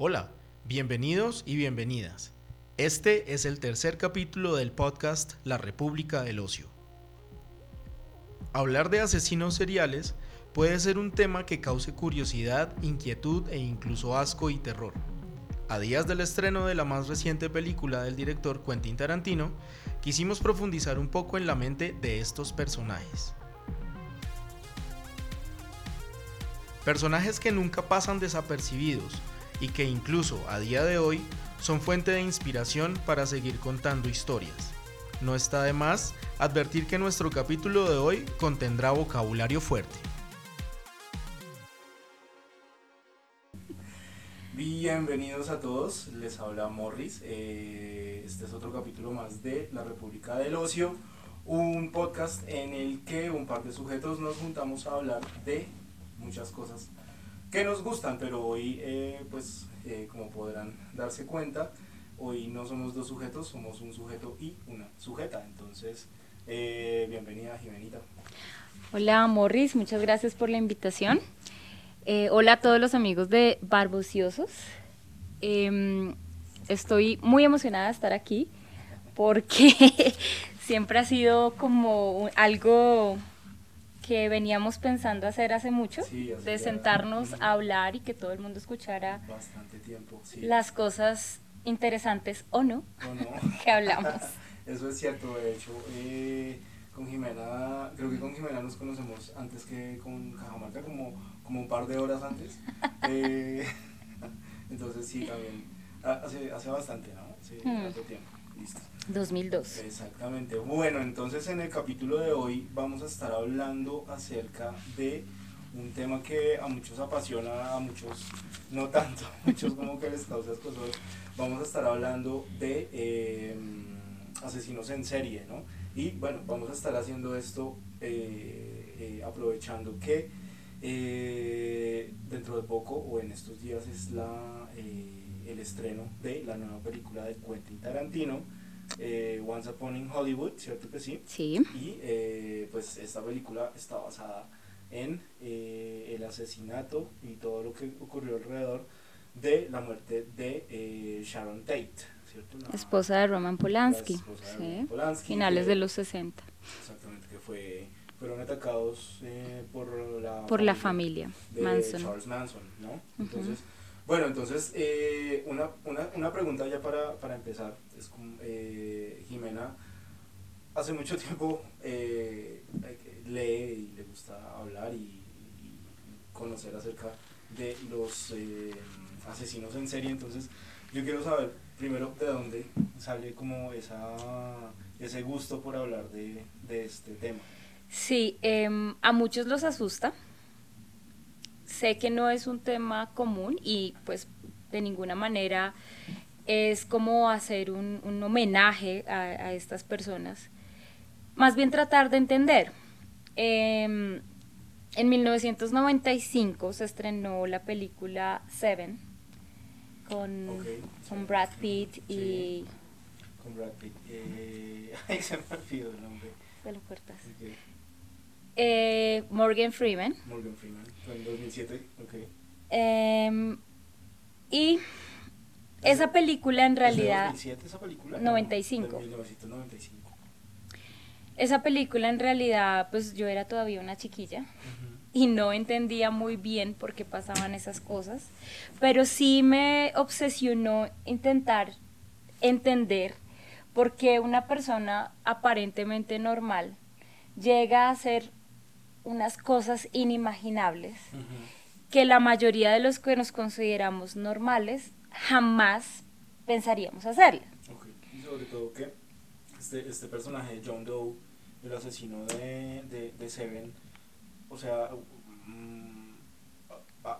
Hola, bienvenidos y bienvenidas. Este es el tercer capítulo del podcast La República del Ocio. Hablar de asesinos seriales puede ser un tema que cause curiosidad, inquietud e incluso asco y terror. A días del estreno de la más reciente película del director Quentin Tarantino, quisimos profundizar un poco en la mente de estos personajes. Personajes que nunca pasan desapercibidos y que incluso a día de hoy son fuente de inspiración para seguir contando historias. No está de más advertir que nuestro capítulo de hoy contendrá vocabulario fuerte. Bienvenidos a todos, les habla Morris. Eh, este es otro capítulo más de La República del Ocio, un podcast en el que un par de sujetos nos juntamos a hablar de muchas cosas que nos gustan, pero hoy, eh, pues, eh, como podrán darse cuenta, hoy no somos dos sujetos, somos un sujeto y una sujeta. Entonces, eh, bienvenida, Jimenita. Hola, Morris, muchas gracias por la invitación. hola a todos los amigos de Barbociosos. Em, estoy muy emocionada de estar aquí porque siempre ha sido como algo que veníamos pensando hacer hace mucho, de sentarnos a hablar y que todo el mundo escuchara las cosas interesantes o no, que hablamos. Eso es cierto, de hecho, eh, con Jimena, creo que con Jimena nos conocemos antes que con Cajamarca, como, como un par de horas antes. Eh, entonces sí, también, hace, hace bastante, ¿no? Sí, hmm. tiempo. 2002. Exactamente. Bueno, entonces en el capítulo de hoy vamos a estar hablando acerca de un tema que a muchos apasiona, a muchos no tanto, a muchos como que les causa cosas. Vamos a estar hablando de em, asesinos en serie, ¿no? Y bueno, vamos a estar haciendo esto eh, eh, aprovechando que eh, dentro de poco o en estos días es la el estreno de la nueva película de Quentin Tarantino, eh, Once Upon in Hollywood, ¿cierto que sí? Sí. Y eh, pues esta película está basada en eh, el asesinato y todo lo que ocurrió alrededor de la muerte de Sharon Tate, ¿cierto? esposa de Roman Polanski. sí. Finales de los 60. Exactamente, que fue fueron atacados por la por familia la familia de Manson. Charles Manson, ¿no? Entonces, bueno, entonces, eh, una, una, una, pregunta ya para, para empezar. Es como, eh, Jimena, hace mucho tiempo eh, lee y le gusta hablar y, conocer acerca de los asesinos en serie. Entonces, yo quiero saber primero de dónde sale como esa, ese gusto por hablar de, de este tema. Sí, em, a muchos los asusta sé que no es un tema común y pues de ninguna manera es como hacer un, homenaje a, estas personas, más bien tratar de entender. Em, en 1995 se estrenó la película Seven con, con Brad Pitt y... Con Brad Pitt. Eh, se me olvidó el nombre. Se lo cortas. Eh, Morgan Freeman. Morgan Freeman, en 2007, ok. Em, y esa película en realidad... 2007 esa película? 95. 1995. Esa película en realidad, pues yo era todavía una chiquilla y no entendía muy bien por qué pasaban esas cosas, pero sí me obsesionó intentar entender por qué una persona aparentemente normal llega a ser unas cosas inimaginables que la mayoría de los que nos consideramos normales jamás pensaríamos hacerle. Y sobre todo que este, este personaje, John Doe, el asesino de, de, Seven, o sea, mm,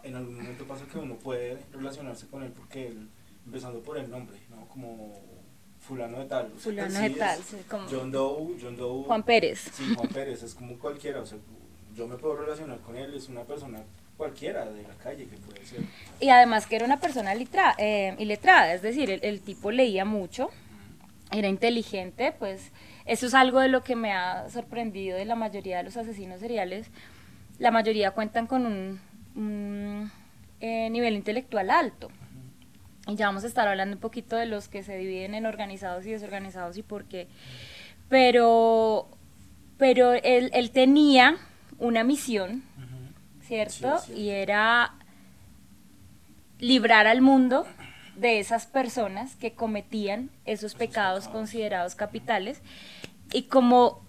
en algún momento pasa que uno puede relacionarse con él porque él, empezando por el nombre, ¿no? Como fulano de tal. fulano de tal, como John Doe, John Doe. Juan Pérez. Sí, Juan Pérez, es como cualquiera, o sea, yo me puedo relacionar con él, es una persona cualquiera de la calle que puede ser. Y además que era una persona litra, eh, iletrada, es decir, el, tipo leía mucho, era inteligente, pues eso es algo de lo que me ha sorprendido de la mayoría de los asesinos seriales. La mayoría cuentan con un, eh, nivel intelectual alto. Y ya vamos a estar hablando un poquito de los que se dividen en organizados y desorganizados y por qué. Pero, pero él, él tenía una misión, ¿cierto? Sí. Y era librar al mundo de esas personas que cometían esos pecados pecados. considerados capitales y como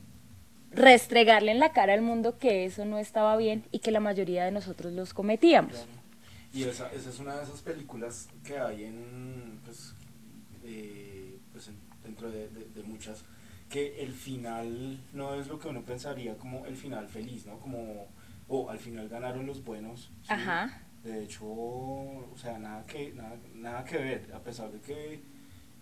restregarle en la cara al mundo que eso no estaba bien y que la mayoría de nosotros los cometíamos. Claro. Y esa, esa es una de esas películas que hay en, pues, eh, pues en- dentro de, de- de muchas, que el final no es lo que uno pensaría como el final feliz, ¿no? Como, oh, al final ganaron los buenos. ¿sí? Ajá. De hecho, o sea, nada que, nada, nada que ver, a pesar de que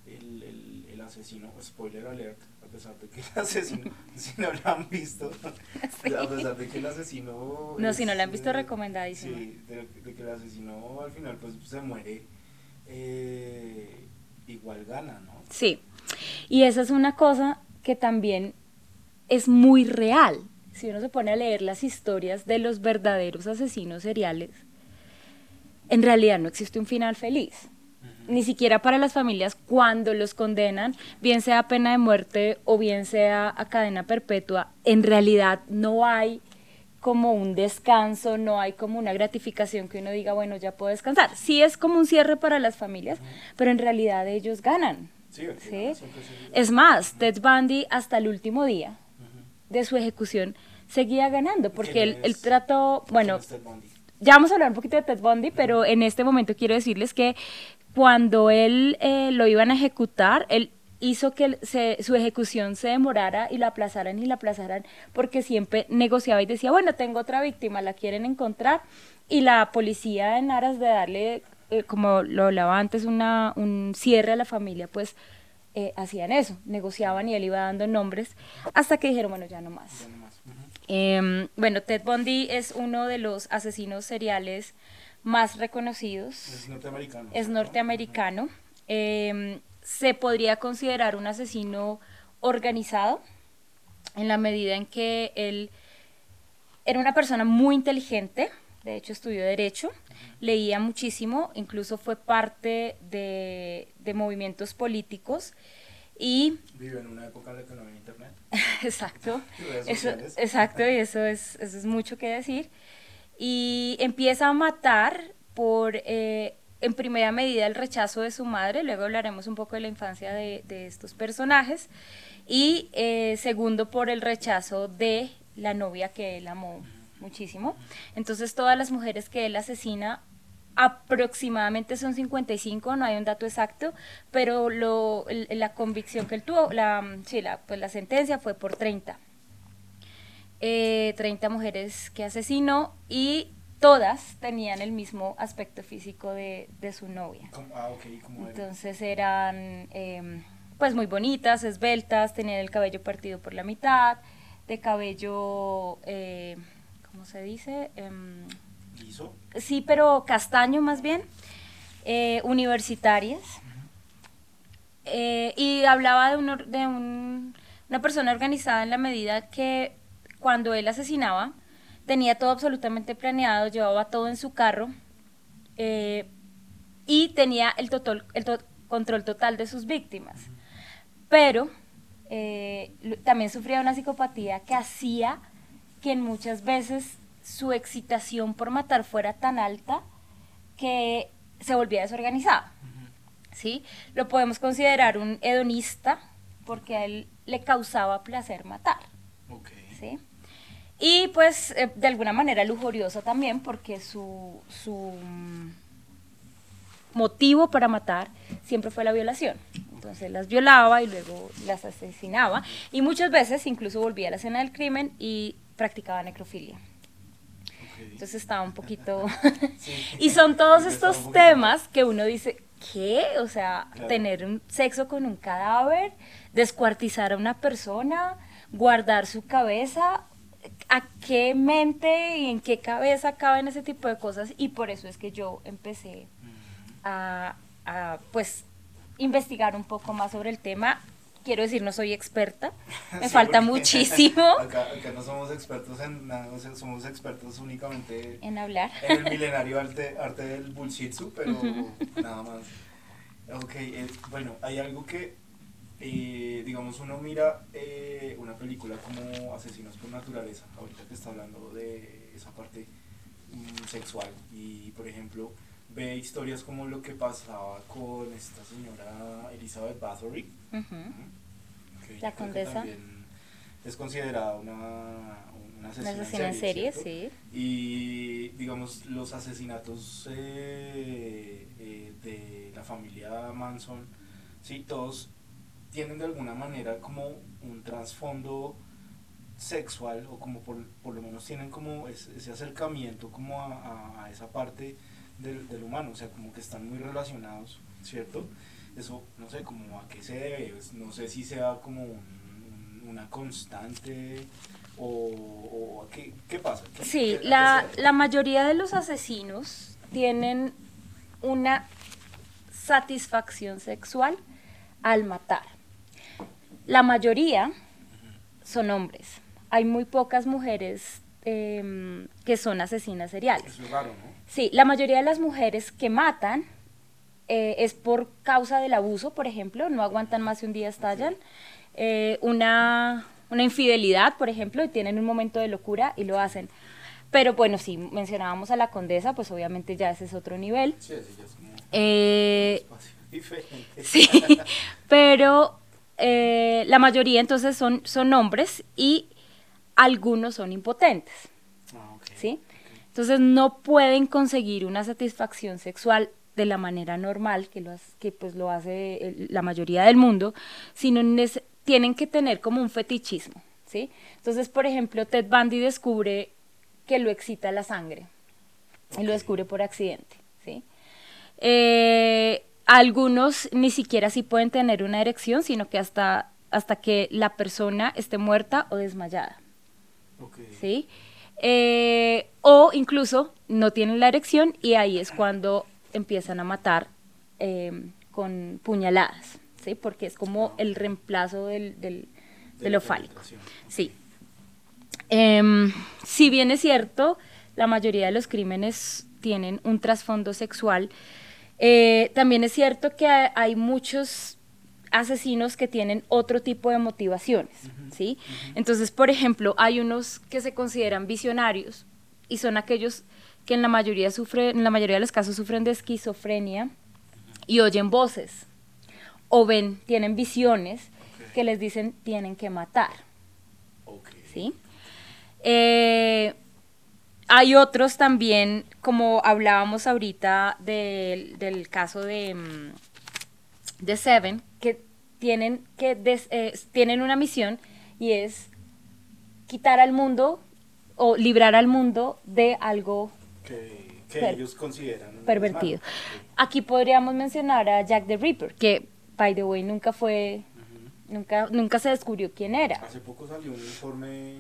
el, el, el asesino, spoiler alert, a pesar de que el asesino, si no lo han visto, a pesar de que el asesino... No, si no lo han visto, eh, recomendadísimo. Sí, de, de que el asesino al final pues se muere, eh, igual gana, ¿no? Sí, y esa es una cosa que también es muy real. Si uno se pone a leer las historias de los verdaderos asesinos seriales, en realidad no existe un final feliz. Ni siquiera para las familias cuando los condenan, bien sea a pena de muerte o bien sea a cadena perpetua, en realidad no hay como un descanso, no hay como una gratificación que uno diga, bueno, ya puedo descansar. Sí es como un cierre para las familias, pero en realidad ellos ganan. Sí, es más, Ted Bundy hasta el último día de su ejecución seguía ganando, porque ¿Quién él, él trató, bueno, ya vamos a hablar un poquito de Ted Bundy, pero en este momento quiero decirles que cuando él eh, lo iban a ejecutar, él hizo que se- su ejecución se demorara y la aplazaran y la aplazaran porque siempre negociaba y decía, bueno, tengo otra víctima, la quieren encontrar y la policía en aras de darle, eh, como lo hablaba antes, una, un cierre a la familia, pues eh, hacían eso, negociaban y él iba dando nombres hasta que dijeron, bueno, ya no más. Ya nomás. Ujú. Em, bueno, Ted Bundy es uno de los asesinos seriales más reconocidos. Es norteamericano. Es norteamericano. Em, se podría considerar un asesino organizado en la medida en que él era una persona muy inteligente, de hecho estudió derecho, leía muchísimo, incluso fue parte de, de movimientos políticos y Vive en una época en la que no había internet. Exacto. Eso, exacto, y eso es, eso es mucho que decir. Y empieza a matar por, eh, en primera medida, el rechazo de su madre, luego hablaremos un poco de la infancia de, de estos personajes, y eh, segundo, por el rechazo de la novia que él amó muchísimo. Entonces, todas las mujeres que él asesina aproximadamente son 55, no hay un dato exacto, pero lo, la convicción que él tuvo, la, sí, la, pues la sentencia fue por 30. Eh, 30 mujeres que asesinó y todas tenían el mismo aspecto físico de, de su novia. Ah, ok, como. Entonces eran em, pues muy bonitas, esbeltas, tenían el cabello partido por la mitad, de cabello, eh, ¿cómo se dice? Em, ¿Liso? sí, pero castaño más bien, eh, universitarias. Eh, y hablaba de, un de un- una persona organizada en la medida que cuando él asesinaba, tenía todo absolutamente planeado, llevaba todo en su carro eh, y tenía el, total, el to- control total de sus víctimas. Pero eh, también sufría una psicopatía que hacía que muchas veces su excitación por matar fuera tan alta que se volvía desorganizado. ¿sí? Lo podemos considerar un hedonista porque a él le causaba placer matar. Ok. ¿sí? Y pues eh, de alguna manera lujurioso también porque su, su mm, motivo para matar siempre fue la violación. Entonces las violaba y luego las asesinaba y muchas veces incluso volvía a la escena del crimen y practicaba necrofilia. Entonces estaba un poquito... Sí. y son todos estos poquito temas que uno dice, ¿qué? O sea, Claro. tener un sexo con un cadáver, descuartizar a una persona, guardar su cabeza, ¿a qué mente y en qué cabeza caben ese tipo de cosas? Y por eso es que yo empecé a, a, pues, investigar un poco más sobre el tema. Quiero decir, no soy experta, me Sí, falta muchísimo Acá, acá no somos expertos en nada, o sea, somos expertos únicamente en hablar. en el milenario arte, arte del bullshitsu, pero nada más. Ok, eh, bueno, hay algo que, eh, digamos, uno mira eh, una película como Asesinos por Naturaleza, ahorita que está hablando de esa parte mm, sexual, y por ejemplo, ve historias como lo que pasaba con esta señora Elizabeth Bathory, Ujú. que La también es considerada una, una asesina, Una asesina en serie, sí. Y digamos, los asesinatos eh, eh, de la familia Manson, sí, todos tienen de alguna manera como un trasfondo sexual o como por, por lo menos tienen como es- ese acercamiento como a, a- a esa parte del, del humano, o sea, como que están muy relacionados, ¿cierto? Eso, no sé, como a qué se debe, no sé si sea como un- un- una constante o, o a qué, qué pasa. ¿Qué- Sí, qué- la, la mayoría de los asesinos tienen una satisfacción sexual al matar. La mayoría son hombres. Hay muy pocas mujeres em, que son asesinas seriales. Es raro, ¿no? Sí, la mayoría de las mujeres que matan eh, es por causa del abuso, por ejemplo, no aguantan más de un día, estallan. Eh, una, una infidelidad, por ejemplo, y tienen un momento de locura y lo hacen. Pero bueno, si mencionábamos a la condesa, pues obviamente ya ese es otro nivel. Sí, así ya es como un Eh, espacio diferente. Sí, pero eh, la mayoría entonces son, son hombres y algunos son impotentes, Ah. ¿sí? Entonces no pueden conseguir una satisfacción sexual de la manera normal que lo, hace- que pues lo hace el- la mayoría del mundo, sino tienen que tener como un fetichismo, ¿sí? Entonces, por ejemplo, Ted Bundy descubre que lo excita la sangre y lo descubre por accidente, ¿sí? Eh, algunos ni siquiera sí pueden tener una erección, sino que hasta, hasta que la persona esté muerta o desmayada, ¿sí? Eh, o incluso no tienen la erección y ahí es cuando empiezan a matar eh, con puñaladas, ¿sí? Porque es como el reemplazo del, del- de, De lo fálico. Sí. Em, si bien es cierto, la mayoría de los crímenes tienen un trasfondo sexual, eh, también es cierto que hay muchos asesinos que tienen otro tipo de motivaciones, ¿sí? Entonces, por ejemplo, hay unos que se consideran visionarios y son aquellos que en la mayoría sufren, en la mayoría de los casos sufren de esquizofrenia y oyen voces o ven, tienen visiones que les dicen tienen que matar. ¿sí? Eh, hay otros también, como hablábamos ahorita del, del caso de, mm, de Seven, tienen, que des- eh, tienen una misión y es quitar al mundo o librar al mundo de algo Que, ellos consideran pervertido. malo. Aquí podríamos mencionar a Jack the Ripper, que, by the way, nunca fue, nunca, nunca se descubrió quién era. Hace poco salió un informe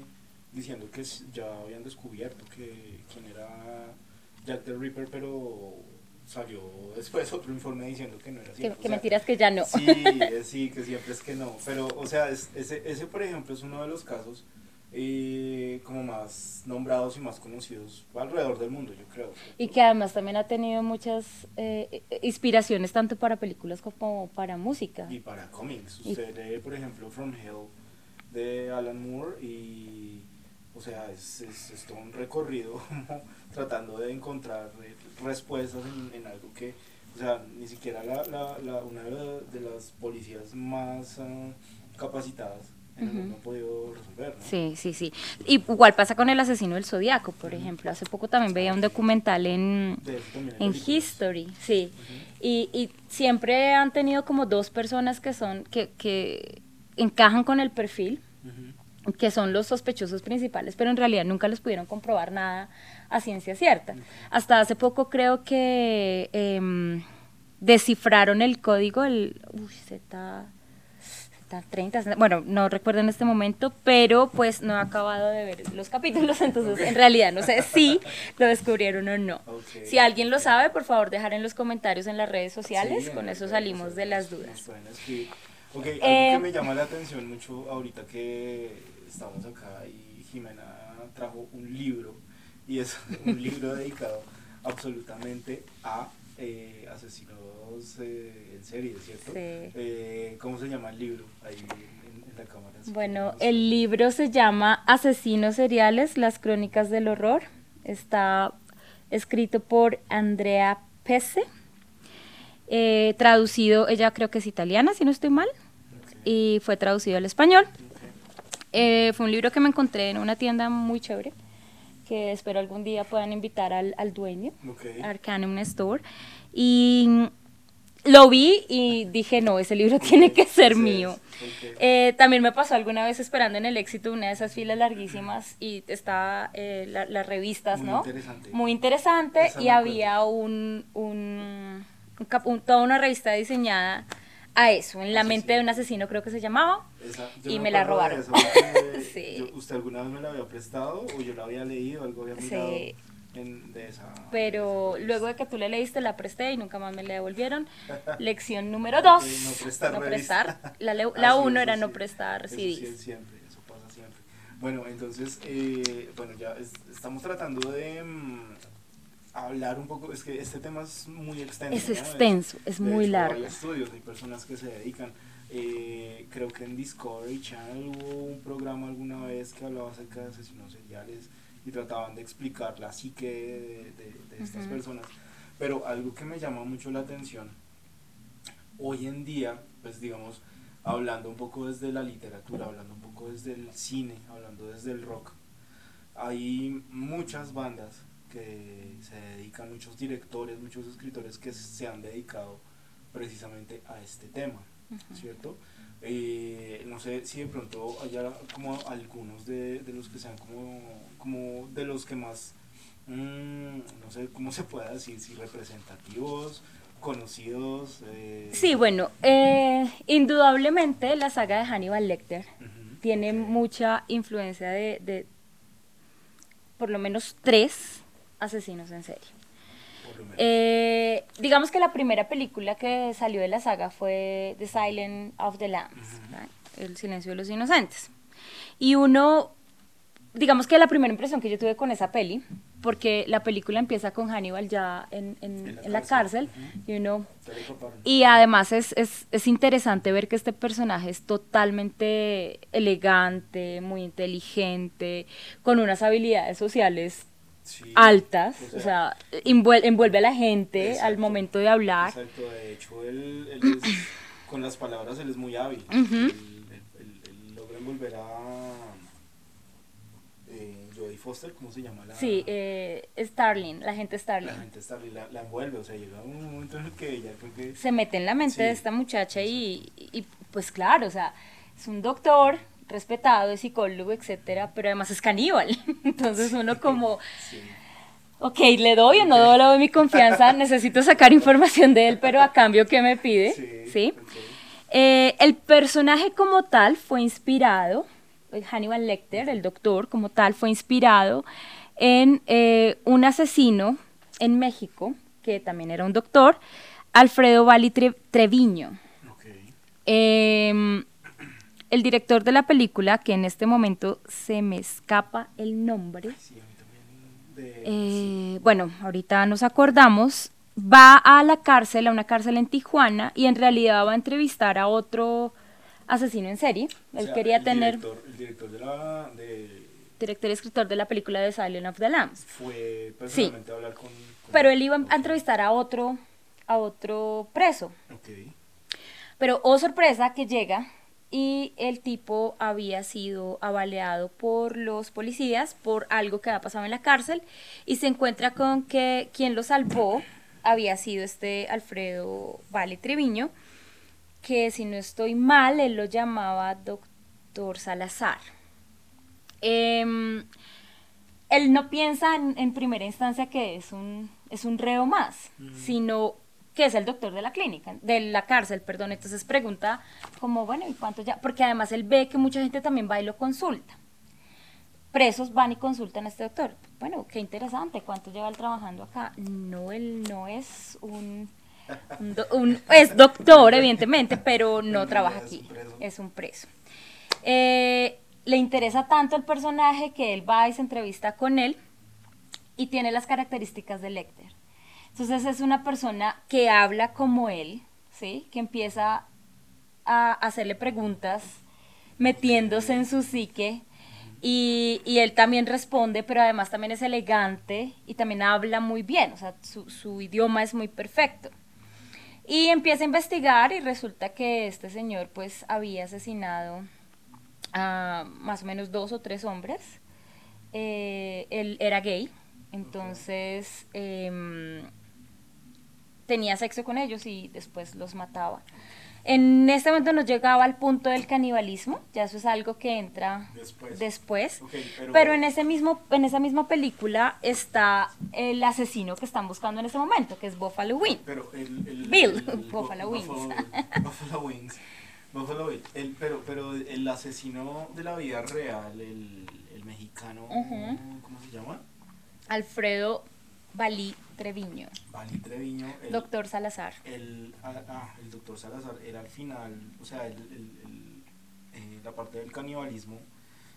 diciendo que ya habían descubierto que quién era Jack the Ripper, pero salió después otro informe diciendo que no era cierto. que O sea, mentiras que ya no. Sí, eh, sí, que siempre es que no. Pero, o sea, es- ese, ese, por ejemplo, es uno de los casos eh, como más nombrados y más conocidos alrededor del mundo, yo creo. Y que además también ha tenido muchas eh, inspiraciones tanto para películas como para música. Y para cómics. Y- Usted lee, por ejemplo, From Hell de Alan Moore y, o sea, es, es, es todo un recorrido tratando de encontrar eh, respuestas en, en algo que, o sea, ni siquiera la, la, la- una de, la- de las policías más ah, capacitadas en el Ujú. mundo ha podido resolver, ¿no? Sí, sí, sí. Y igual pasa con el asesino del zodiaco, por ejemplo. Hace poco también veía un documental en, en. History, sí. Y, y siempre han tenido como dos personas que son, que, que encajan con el perfil. Que son los sospechosos principales, pero en realidad nunca les pudieron comprobar nada a ciencia cierta. Hasta hace poco creo que em, descifraron el código, el uy, Z, Z30, bueno, no recuerdo en este momento, pero pues no he acabado de ver los capítulos, entonces en realidad no sé si lo descubrieron o no. Ok. Si alguien lo sabe, por favor dejar en los comentarios en las redes sociales, Sí, con eso salimos de las dudas. Ok, algo Eh, que me llama la atención mucho ahorita que estamos acá y Jimena trajo un libro y es un libro dedicado absolutamente a eh, Asesinos eh, en serie, ¿cierto? Sí. Eh, ¿Cómo se llama el libro? Ahí en, en la cámara. Bueno, el libro se llama Asesinos seriales, las crónicas del horror. Está escrito por Andrea Pese. Eh, traducido, ella creo que es italiana, si no estoy mal, y fue traducido al español. Eh, fue un libro que me encontré en una tienda muy chévere, que espero algún día puedan invitar al, al dueño, Ok. Arcanum Store. Y lo vi y dije, no, ese libro tiene que ser Ese mío. es, ok. Eh, también me pasó alguna vez esperando en el éxito una de esas filas larguísimas y estaba eh, la- las revistas, Muy ¿no? interesante. Muy interesante Esa y había un, un, un un- toda una revista diseñada a eso, en la mente de un asesino creo que se llamaba. Esa- y me la acuerdo de robaron. eso, porque Sí. yo- ¿Usted alguna vez me la había prestado o yo la había leído, algo había mirado Sí. en- de esa? Pero de esa luego de que tú le leíste la presté y nunca más me la devolvieron. Lección número dos. Ok, no prestar no prestar. La, Ah, la sí, uno eso era sí. no prestar Eso CDs. sí siempre, eso pasa siempre. Bueno, entonces, eh, bueno, ya es- estamos tratando de mm, hablar un poco, es que este tema es muy extenso. Es ¿no? extenso, es de muy hecho, largo. Hay estudios, hay personas que se dedican. eh, creo que en Discovery Channel hubo un programa alguna vez que hablaba acerca de asesinos seriales y trataban de explicar la psique de, de- de estas Ujú. personas. Pero algo que me llama mucho la atención, hoy en día, pues digamos, hablando un poco desde la literatura, hablando un poco desde el cine, hablando desde el rock, hay muchas bandas que se dedican, muchos directores, muchos escritores que se han dedicado precisamente a este tema, ¿cierto? Eh, no sé si de pronto haya como algunos de, de los que sean como, como de los que más, mm, no sé cómo se puede decir, si representativos, conocidos. eh, Sí, bueno, eh, indudablemente la saga de Hannibal Lecter tiene mucha influencia de, de por lo menos tres asesinos en serie. Eh, digamos que la primera película que salió de la saga fue The Silent of the Lambs, Ujú. ¿verdad? El silencio de los inocentes. Y uno, digamos que la primera impresión que yo tuve con esa peli, porque la película empieza con Hannibal ya en, en- En la en la cárcel. cárcel, Ujú. y uno... Y además es, es, es interesante ver que este personaje es totalmente elegante, muy inteligente, con unas habilidades sociales Sí, altas, o sea, envuel- envuelve a la gente al Exacto. momento de hablar. Exacto, de hecho, él, él es, con las palabras él es muy hábil. Ujú. él, él- él- él logra envolver a eh, Jodie Foster, ¿cómo se llama? La, Sí, eh, Starling, la gente Starling. la gente está, la, la envuelve, o sea, llega un momento en el que ella creo que... Se mete en la mente Sí, de esta muchacha y, y, pues claro, o sea, es un doctor respetado, es psicólogo, etcétera, pero además es caníbal. Entonces uno como, Sí, ok, le doy o no doy mi confianza, necesito sacar información de él, pero a cambio, ¿qué me pide? sí. Eh, el personaje como tal fue inspirado, eh, Hannibal Lecter, el doctor como tal, fue inspirado en eh, un asesino en México, que también era un doctor, Alfredo Tre- Treviño. ok. Em, el director de la película, que en este momento se me escapa el nombre, Sí, a mí también. De, eh, bueno, ahorita nos acordamos, va a la cárcel, a una cárcel en Tijuana, y en realidad va a entrevistar a otro asesino en serie. o Él sea, quería el tener, Director, el director de la... De, director y escritor de la película de Silent of the Lambs. fue personalmente a hablar con... con- Pero él iba a entrevistar a otro, a otro preso. Ok. Pero, oh sorpresa, que llega y el tipo había sido avaleado por los policías por algo que había pasado en la cárcel y se encuentra con que quien lo salvó había sido este Alfredo Vale Treviño, que si no estoy mal, él lo llamaba doctor Salazar. Em, él no piensa en, en primera instancia que es un, es un reo más, sino que es el doctor de la clínica, de la cárcel, perdón. Entonces pregunta como, bueno, ¿y cuánto ya? Porque además él ve que mucha gente también va y lo consulta. Presos van y consultan a este doctor. Bueno, qué interesante, ¿cuánto lleva él trabajando acá? No, él no es un... un do- un- es doctor, evidentemente, pero no trabaja aquí. Es un preso. Eh, le interesa tanto el personaje que él va y se entrevista con él y tiene las características de Lecter. Entonces es una persona que habla como él, ¿sí? Que empieza a hacerle preguntas metiéndose en su psique y, y, él también responde, pero además también es elegante y también habla muy bien, o sea, su, su, idioma es muy perfecto. Y empieza a investigar y resulta que este señor pues había asesinado a más o menos dos o tres hombres. Eh, él era gay, entonces eh, tenía sexo con ellos y después los mataba. En este momento nos llegaba al punto del canibalismo, ya eso es algo que entra después. después. Okay, pero... pero... en, ese mismo, en esa misma película está el asesino que están buscando en ese momento, que es Buffalo Wings. Pero el, el, Bill, el, Buffalo Wings. Buffalo Wings. Buffalo Wings. El, pero, pero el asesino de la vida real, el, mexicano, uh -huh. ¿cómo se llama? Alfredo Balí Treviño. Balí Treviño. El, doctor Salazar. El, ah, ah, el doctor Salazar era al final, o sea, el, el, eh, la parte del canibalismo,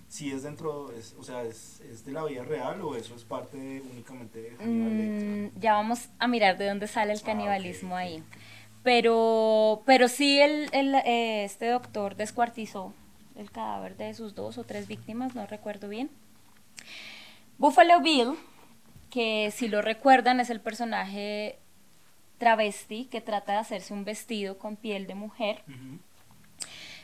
si es dentro, es, o sea, es, es, de la vida real o eso es parte únicamente de Hannibal mm, Ya vamos a mirar de dónde sale el canibalismo ah, okay, ahí. Okay. Pero, pero sí, el, el, eh, este doctor descuartizó el cadáver de sus dos o tres víctimas, no recuerdo bien. Buffalo Bill que si lo recuerdan es el personaje travesti que trata de hacerse un vestido con piel de mujer. Uh -huh.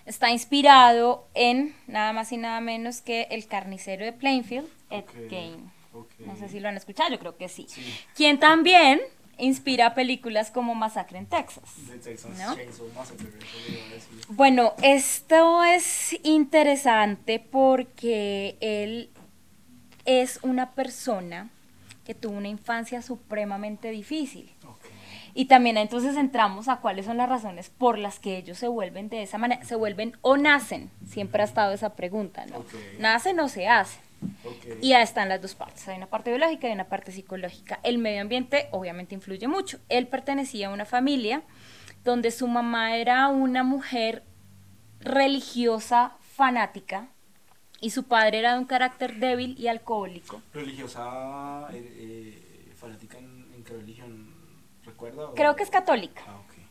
Está inspirado en nada más y nada menos que El carnicero de Plainfield, Ed okay. Gein. Okay. No sé si lo han escuchado, yo creo que sí. sí. Quien también inspira películas como Masacre en Texas. Texas ¿no? Bueno, esto es interesante porque él es una persona que tuvo una infancia supremamente difícil. Okay. Y también entonces entramos a cuáles son las razones por las que ellos se vuelven de esa manera, se vuelven o nacen, siempre ha estado esa pregunta, ¿no? Okay. Nacen o se hacen. Okay. Y ahí están las dos partes, hay una parte biológica y una parte psicológica. El medio ambiente obviamente influye mucho. Él pertenecía a una familia donde su mamá era una mujer religiosa fanática, y su padre era de un carácter débil y alcohólico. ¿Religiosa, eh, eh, fanática en, en, qué religión? ¿Recuerda? O? Creo que es católica. Ah, okay.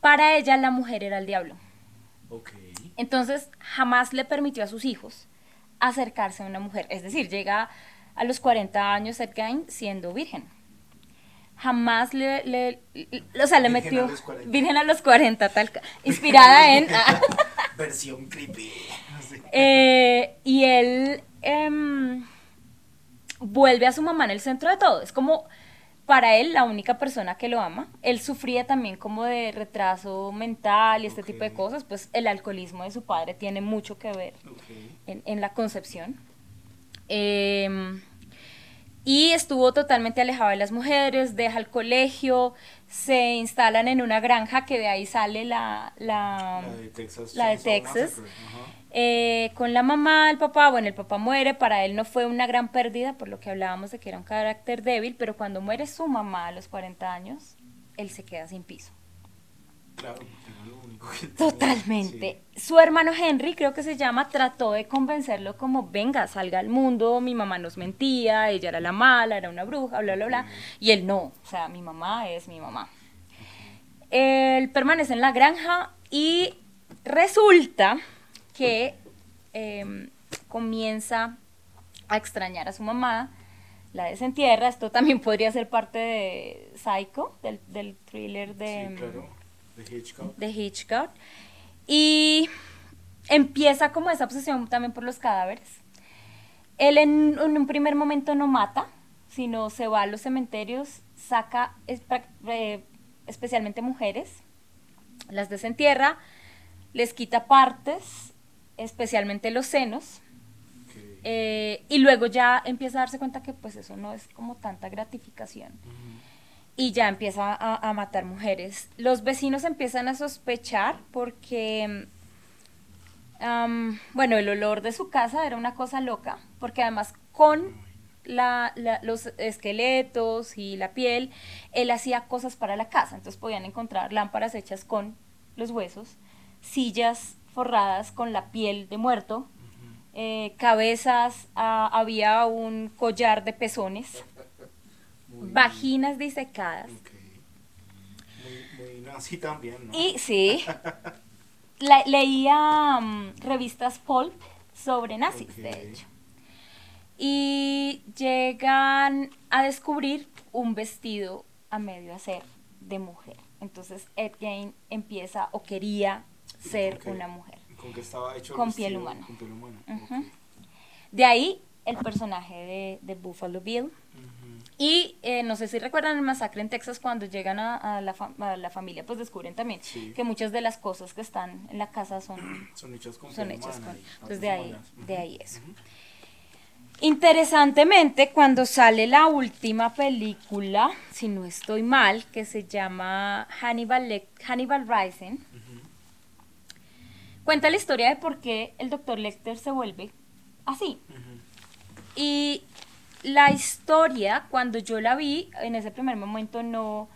Para ella la mujer era el diablo. Okay. Entonces jamás le permitió a sus hijos acercarse a una mujer. Es decir, llega a los 40 años Gein siendo virgen. Jamás le, le, le o sea, le virgen metió a virgen a los 40, tal, inspirada en... Versión creepy. Eh, y él eh, vuelve a su mamá en el centro de todo. Es como para él la única persona que lo ama. Él sufría también como de retraso mental y este okay. tipo de cosas. Pues el alcoholismo de su padre tiene mucho que ver okay. en, en, la concepción. Eh, y estuvo totalmente alejado de las mujeres, deja el colegio, se instalan en una granja que de ahí sale la, la, la de Texas, la de Texas. Eh, con la mamá, el papá, bueno, el papá muere, para él no fue una gran pérdida, por lo que hablábamos de que era un carácter débil, pero cuando muere su mamá a los 40 años, él se queda sin piso. Claro, Totalmente. Sí. Su hermano Henry, creo que se llama, trató de convencerlo como, venga, salga al mundo, mi mamá nos mentía, ella era la mala, era una bruja, bla, bla, bla. Y él no, o sea, mi mamá es mi mamá. Él permanece en la granja y resulta que eh, comienza a extrañar a su mamá, la desentierra, esto también podría ser parte de Psycho, del, del thriller de, sí, claro. De, Hitchcock. de Hitchcock. Y empieza como esa obsesión también por los cadáveres. Él en, en un primer momento no mata, sino se va a los cementerios, saca eh, especialmente mujeres, las desentierra, les quita partes especialmente los senos. Okay. Eh, y luego ya empieza a darse cuenta que pues eso no es como tanta gratificación. Uh -huh. Y ya empieza a, a, matar mujeres. Los vecinos empiezan a sospechar porque, um, bueno, el olor de su casa era una cosa loca, porque además con la, la, los esqueletos y la piel, él hacía cosas para la casa. Entonces podían encontrar lámparas hechas con los huesos, sillas forradas con la piel de muerto, eh, cabezas, uh, había un collar de pezones. Vaginas disecadas. Muy, muy nazi también, ¿no? Y sí, la- leía mm, revistas pulp sobre nazis, de hecho. Y llegan a descubrir un vestido a medio hacer de mujer. Entonces Ed Gein empieza o quería ser una mujer. ¿Con qué estaba hecho Con piel humana. Con piel humana. De ahí el personaje de, de Buffalo Bill. Ujú. Y eh, no sé si recuerdan el masacre en Texas cuando llegan a, a la, fa- a la familia, pues descubren también Sí. que muchas de las cosas que están en la casa son, Son hechas con son hechas con... y Entonces partes de ahí, de ahí eso. Interesantemente, cuando sale la última película, si no estoy mal, que se llama Hannibal, Hannibal Rising, cuenta la historia de por qué el doctor Lecter se vuelve así. Y la historia, cuando yo la vi, en ese primer momento no,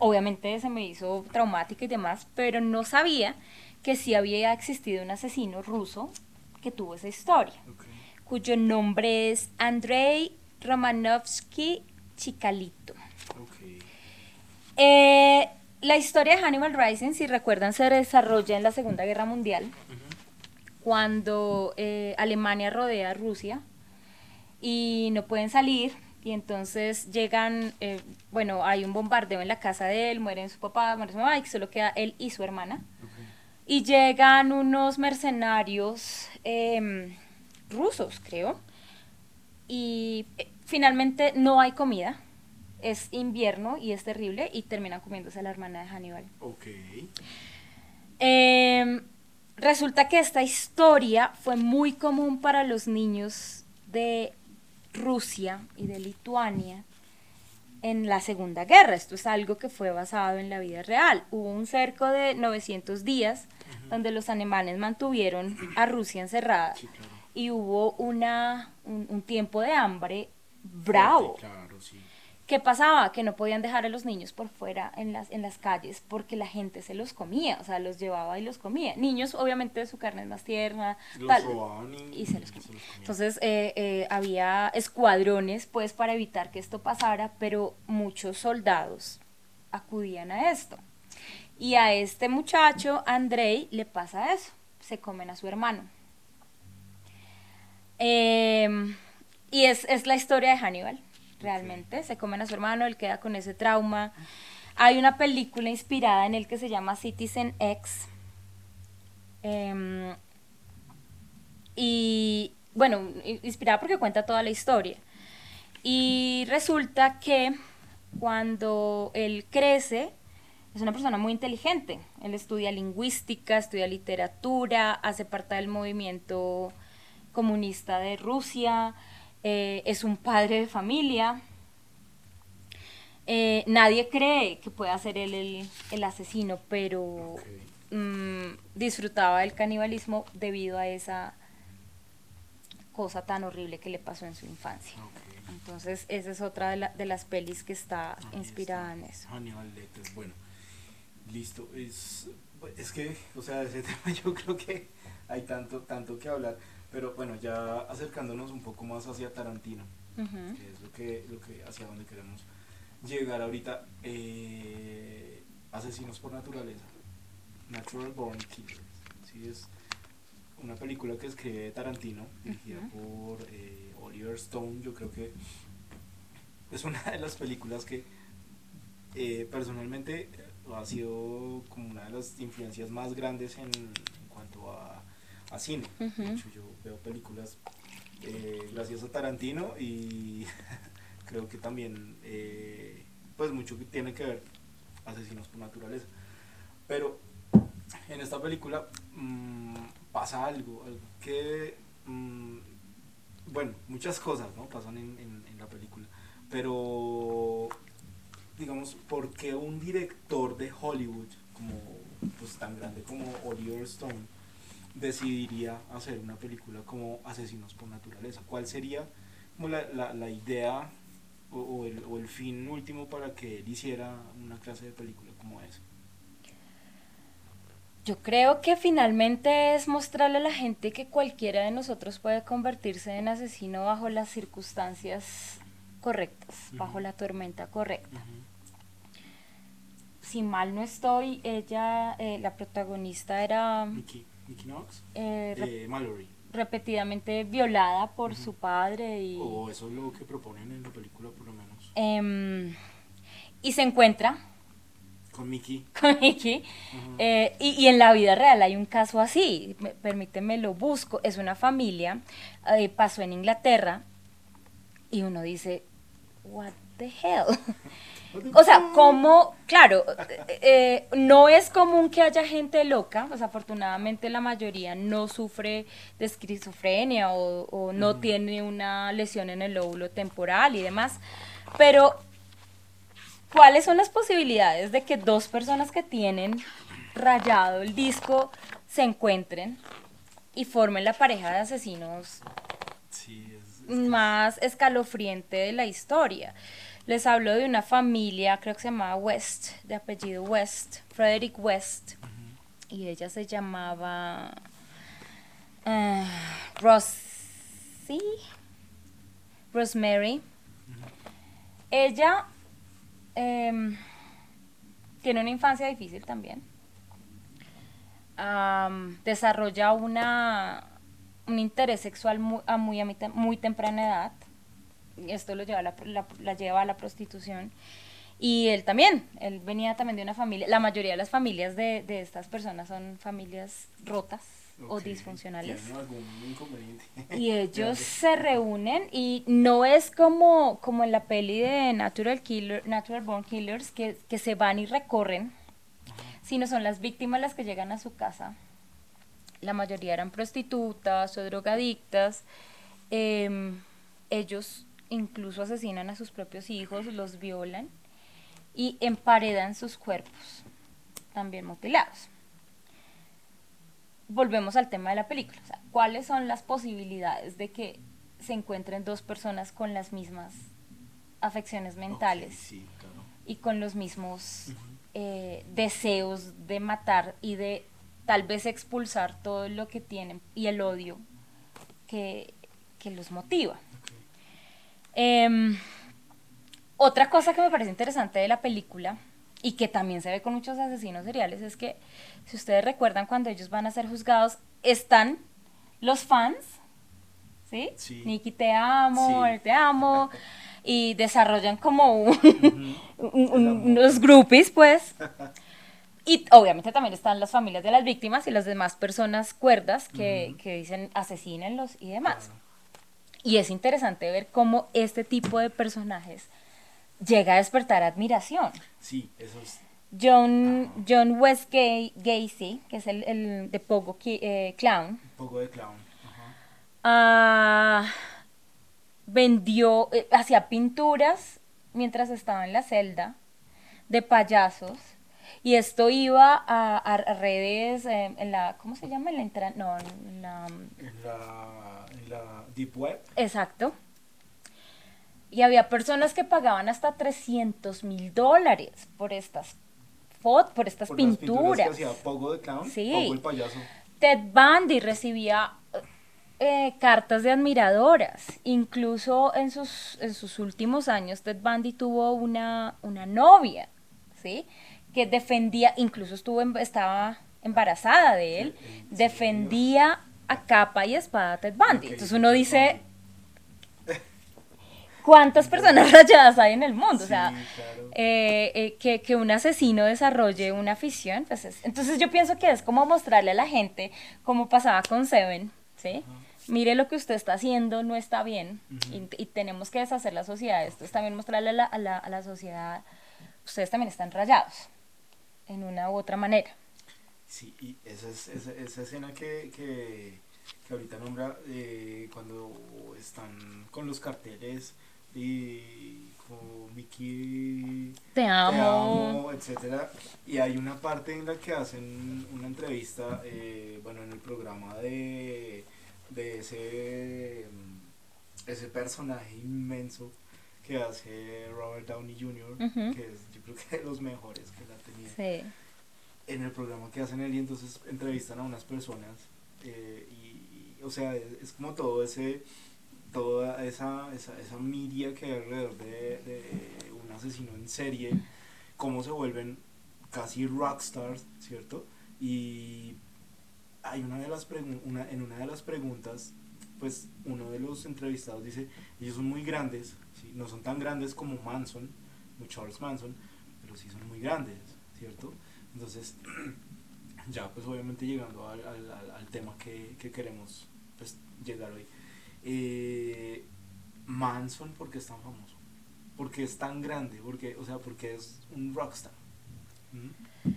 obviamente se me hizo traumática y demás, pero no sabía que sí había existido un asesino ruso que tuvo esa historia, cuyo nombre es Andrei Romanovsky Chikalito. Ok. Eh, la historia de Hannibal Rising, si recuerdan, se desarrolla en la Segunda Guerra Mundial, cuando eh, Alemania rodea a Rusia y no pueden salir y entonces llegan, eh, bueno, hay un bombardeo en la casa de él, mueren su papá, muere su mamá y solo queda él y su hermana. Y llegan unos mercenarios em, rusos, creo, y eh, finalmente no hay comida, es invierno y es terrible y terminan comiéndose a la hermana de Hannibal. Ok. Em, resulta que esta historia fue muy común para los niños de Rusia y de Lituania en la Segunda Guerra. Esto es algo que fue basado en la vida real. Hubo un cerco de 900 días donde los alemanes mantuvieron a Rusia encerrada Sí, claro. y hubo una, un, un tiempo de hambre bravo. Claro. ¿Qué pasaba? Que no podían dejar a los niños por fuera en las, en las calles porque la gente se los comía, o sea, los llevaba y los comía. Niños, obviamente, su carne es más tierna, Los tal, robaban y, y se los comía. comían. Entonces, eh, eh, había escuadrones, pues, para evitar que esto pasara, pero muchos soldados acudían a esto. Y a este muchacho, Andrei, le pasa eso, se comen a su hermano. Em, y es, es la historia de Hannibal, realmente. Se comen a su hermano, él queda con ese trauma. Hay una película inspirada en él que se llama Citizen X. Em, y bueno, inspirada porque cuenta toda la historia. Y resulta que cuando él crece, es una persona muy inteligente. Él estudia lingüística, estudia literatura, hace parte del movimiento comunista de Rusia, eh, es un padre de familia. Eh, nadie cree que pueda ser él el, el asesino, pero mm, disfrutaba del canibalismo debido a esa cosa tan horrible que le pasó en su infancia. Entonces, esa es otra de, la- de las pelis que está Ahí inspirada está. en eso. Hannibal Lecter, bueno. Listo. Es, es que, o sea, de ese tema yo creo que hay tanto, tanto que hablar. Pero bueno, ya acercándonos un poco más hacia Tarantino, que es lo que, lo que hacia donde queremos llegar ahorita. eh, Asesinos por naturaleza. Natural Born Killers. Sí, es una película que escribe Tarantino, dirigida por eh, Oliver Stone. Yo creo que es una de las películas que eh, personalmente ha sido como una de las influencias más grandes en, en cuanto a, a cine. De hecho, yo veo películas eh, gracias a Tarantino y creo que también eh, pues mucho que tiene que ver asesinos por naturaleza. Pero en esta película mm, pasa algo, algo que, mm, bueno, muchas cosas ¿no? pasan en, en- en la película, pero digamos, ¿por qué un director de Hollywood como pues tan grande como Oliver Stone decidiría hacer una película como Asesinos por Naturaleza? ¿Cuál sería como la, la, la idea o, o el, o el fin último para que él hiciera una clase de película como esa? Yo creo que finalmente es mostrarle a la gente que cualquiera de nosotros puede convertirse en asesino bajo las circunstancias correctas, bajo la tormenta correcta. Si mal no estoy, ella, eh, la protagonista era Mickey Knox. eh, Eh, Mallory. repetidamente violada por su padre y, O eso es lo que proponen en la película, por lo menos. em, y se encuentra Con Mickey. con Mickey. Eh, y, y en la vida real hay un caso así, me- permíteme lo busco, es una familia, eh, pasó en Inglaterra y uno dice, what the hell? O sea, como, claro, eh, no es común que haya gente loca, pues afortunadamente la mayoría no sufre de esquizofrenia o, o no Ujú. tiene una lesión en el lóbulo temporal y demás, pero ¿cuáles son las posibilidades de que dos personas que tienen rayado el disco se encuentren y formen la pareja de asesinos Sí, es, es que- más escalofriante de la historia. Les hablo de una familia, creo que se llamaba West, de apellido West, Frederick West, y ella se llamaba eh, Rosie, Rosemary. Ella em, tiene una infancia difícil también. Am, desarrolla una, un interés sexual muy, a muy, a muy temprana edad. Esto lo lleva a la, la- la lleva a la prostitución. Y él también, él venía también de una familia, la mayoría de las familias de, de estas personas son familias rotas o Ok, disfuncionales. ¿Tienen algún inconveniente? Y ellos se reúnen y no es como, como en la peli de Natural, Killer, Natural Born Killers que, que se van y recorren, sino son las víctimas las que llegan a su casa. La mayoría eran prostitutas o drogadictas. Em, ellos incluso asesinan a sus propios hijos, los violan y emparedan sus cuerpos, también mutilados volvemos al tema de la película. O sea, ¿cuáles son las posibilidades de que se encuentren dos personas con las mismas afecciones mentales Ok, sí, claro. y con los mismos eh, deseos de matar y de tal vez expulsar todo lo que tienen y el odio que, que los motiva? Em, otra cosa que me parece interesante de la película y que también se ve con muchos asesinos seriales es que, si ustedes recuerdan, cuando ellos van a ser juzgados, están los fans, ¿sí? Sí. Nicky, te amo, Sí. él te amo, y desarrollan como un- un- un- unos groupies, pues. Y obviamente también están las familias de las víctimas y las demás personas cuerdas que, que dicen asesínenlos y demás. Y es interesante ver cómo este tipo de personajes llega a despertar admiración. Sí, eso es. John. John West Ga- Gacy, que es el, el de Pogo eh, Clown, Un poco de clown. Ajá. ah, vendió, eh, hacía pinturas mientras estaba en la celda de payasos. Y esto iba a, a- redes, eh, en la, ¿cómo se llama? En la, intera- no, la, en la Deep Web. Exacto. Y había personas que pagaban hasta 300 mil dólares por estas fotos, por estas por las pinturas. que hacía Pogo de clown. Sí. Pogo el payaso. Ted Bundy recibía eh, cartas de admiradoras. Incluso en sus, en sus últimos años, Ted Bundy tuvo una, una novia, ¿sí? Que defendía, incluso estuvo estaba embarazada de él, ¿En serio? A capa y espada a Ted Bundy. Entonces uno dice. ¿cuántas personas rayadas hay en el mundo? o sea, claro. eh, eh, que, que un asesino desarrolle una afición. Pues es- entonces yo pienso que es como mostrarle a la gente, como pasaba con Seven, ¿sí? Mire lo que usted está haciendo, no está bien y tenemos que deshacer la sociedad. Esto es también mostrarle a la, a la- a la sociedad, ustedes también están rayados, en una u otra manera. Sí, y esa, es, esa, esa escena que, que, que ahorita nombra eh, cuando están con los carteles y con Mickey Te te amo. amo, etcétera y hay una parte en la que hacen una entrevista eh, bueno en el programa de, de ese ese personaje inmenso que hace Robert Downey Jr. Que es yo creo que de los mejores que él ha tenido Sí. En el programa que hacen él y entonces entrevistan a unas personas eh, y, o sea es, como todo ese toda esa, esa, esa media que hay alrededor de, de un asesino en serie, cómo se vuelven casi rockstars, ¿cierto? Y hay una de las una, en una de las preguntas, pues uno de los entrevistados dice, ellos son muy grandes, no son tan grandes como Manson, como Charles Manson, pero sí son muy grandes, ¿cierto? Entonces, ya pues obviamente llegando al, al, al tema que, que, queremos pues, llegar hoy. Eh, Manson, ¿por qué es tan famoso? Porque es tan grande, porque, o sea, porque es un rockstar. ¿Mm?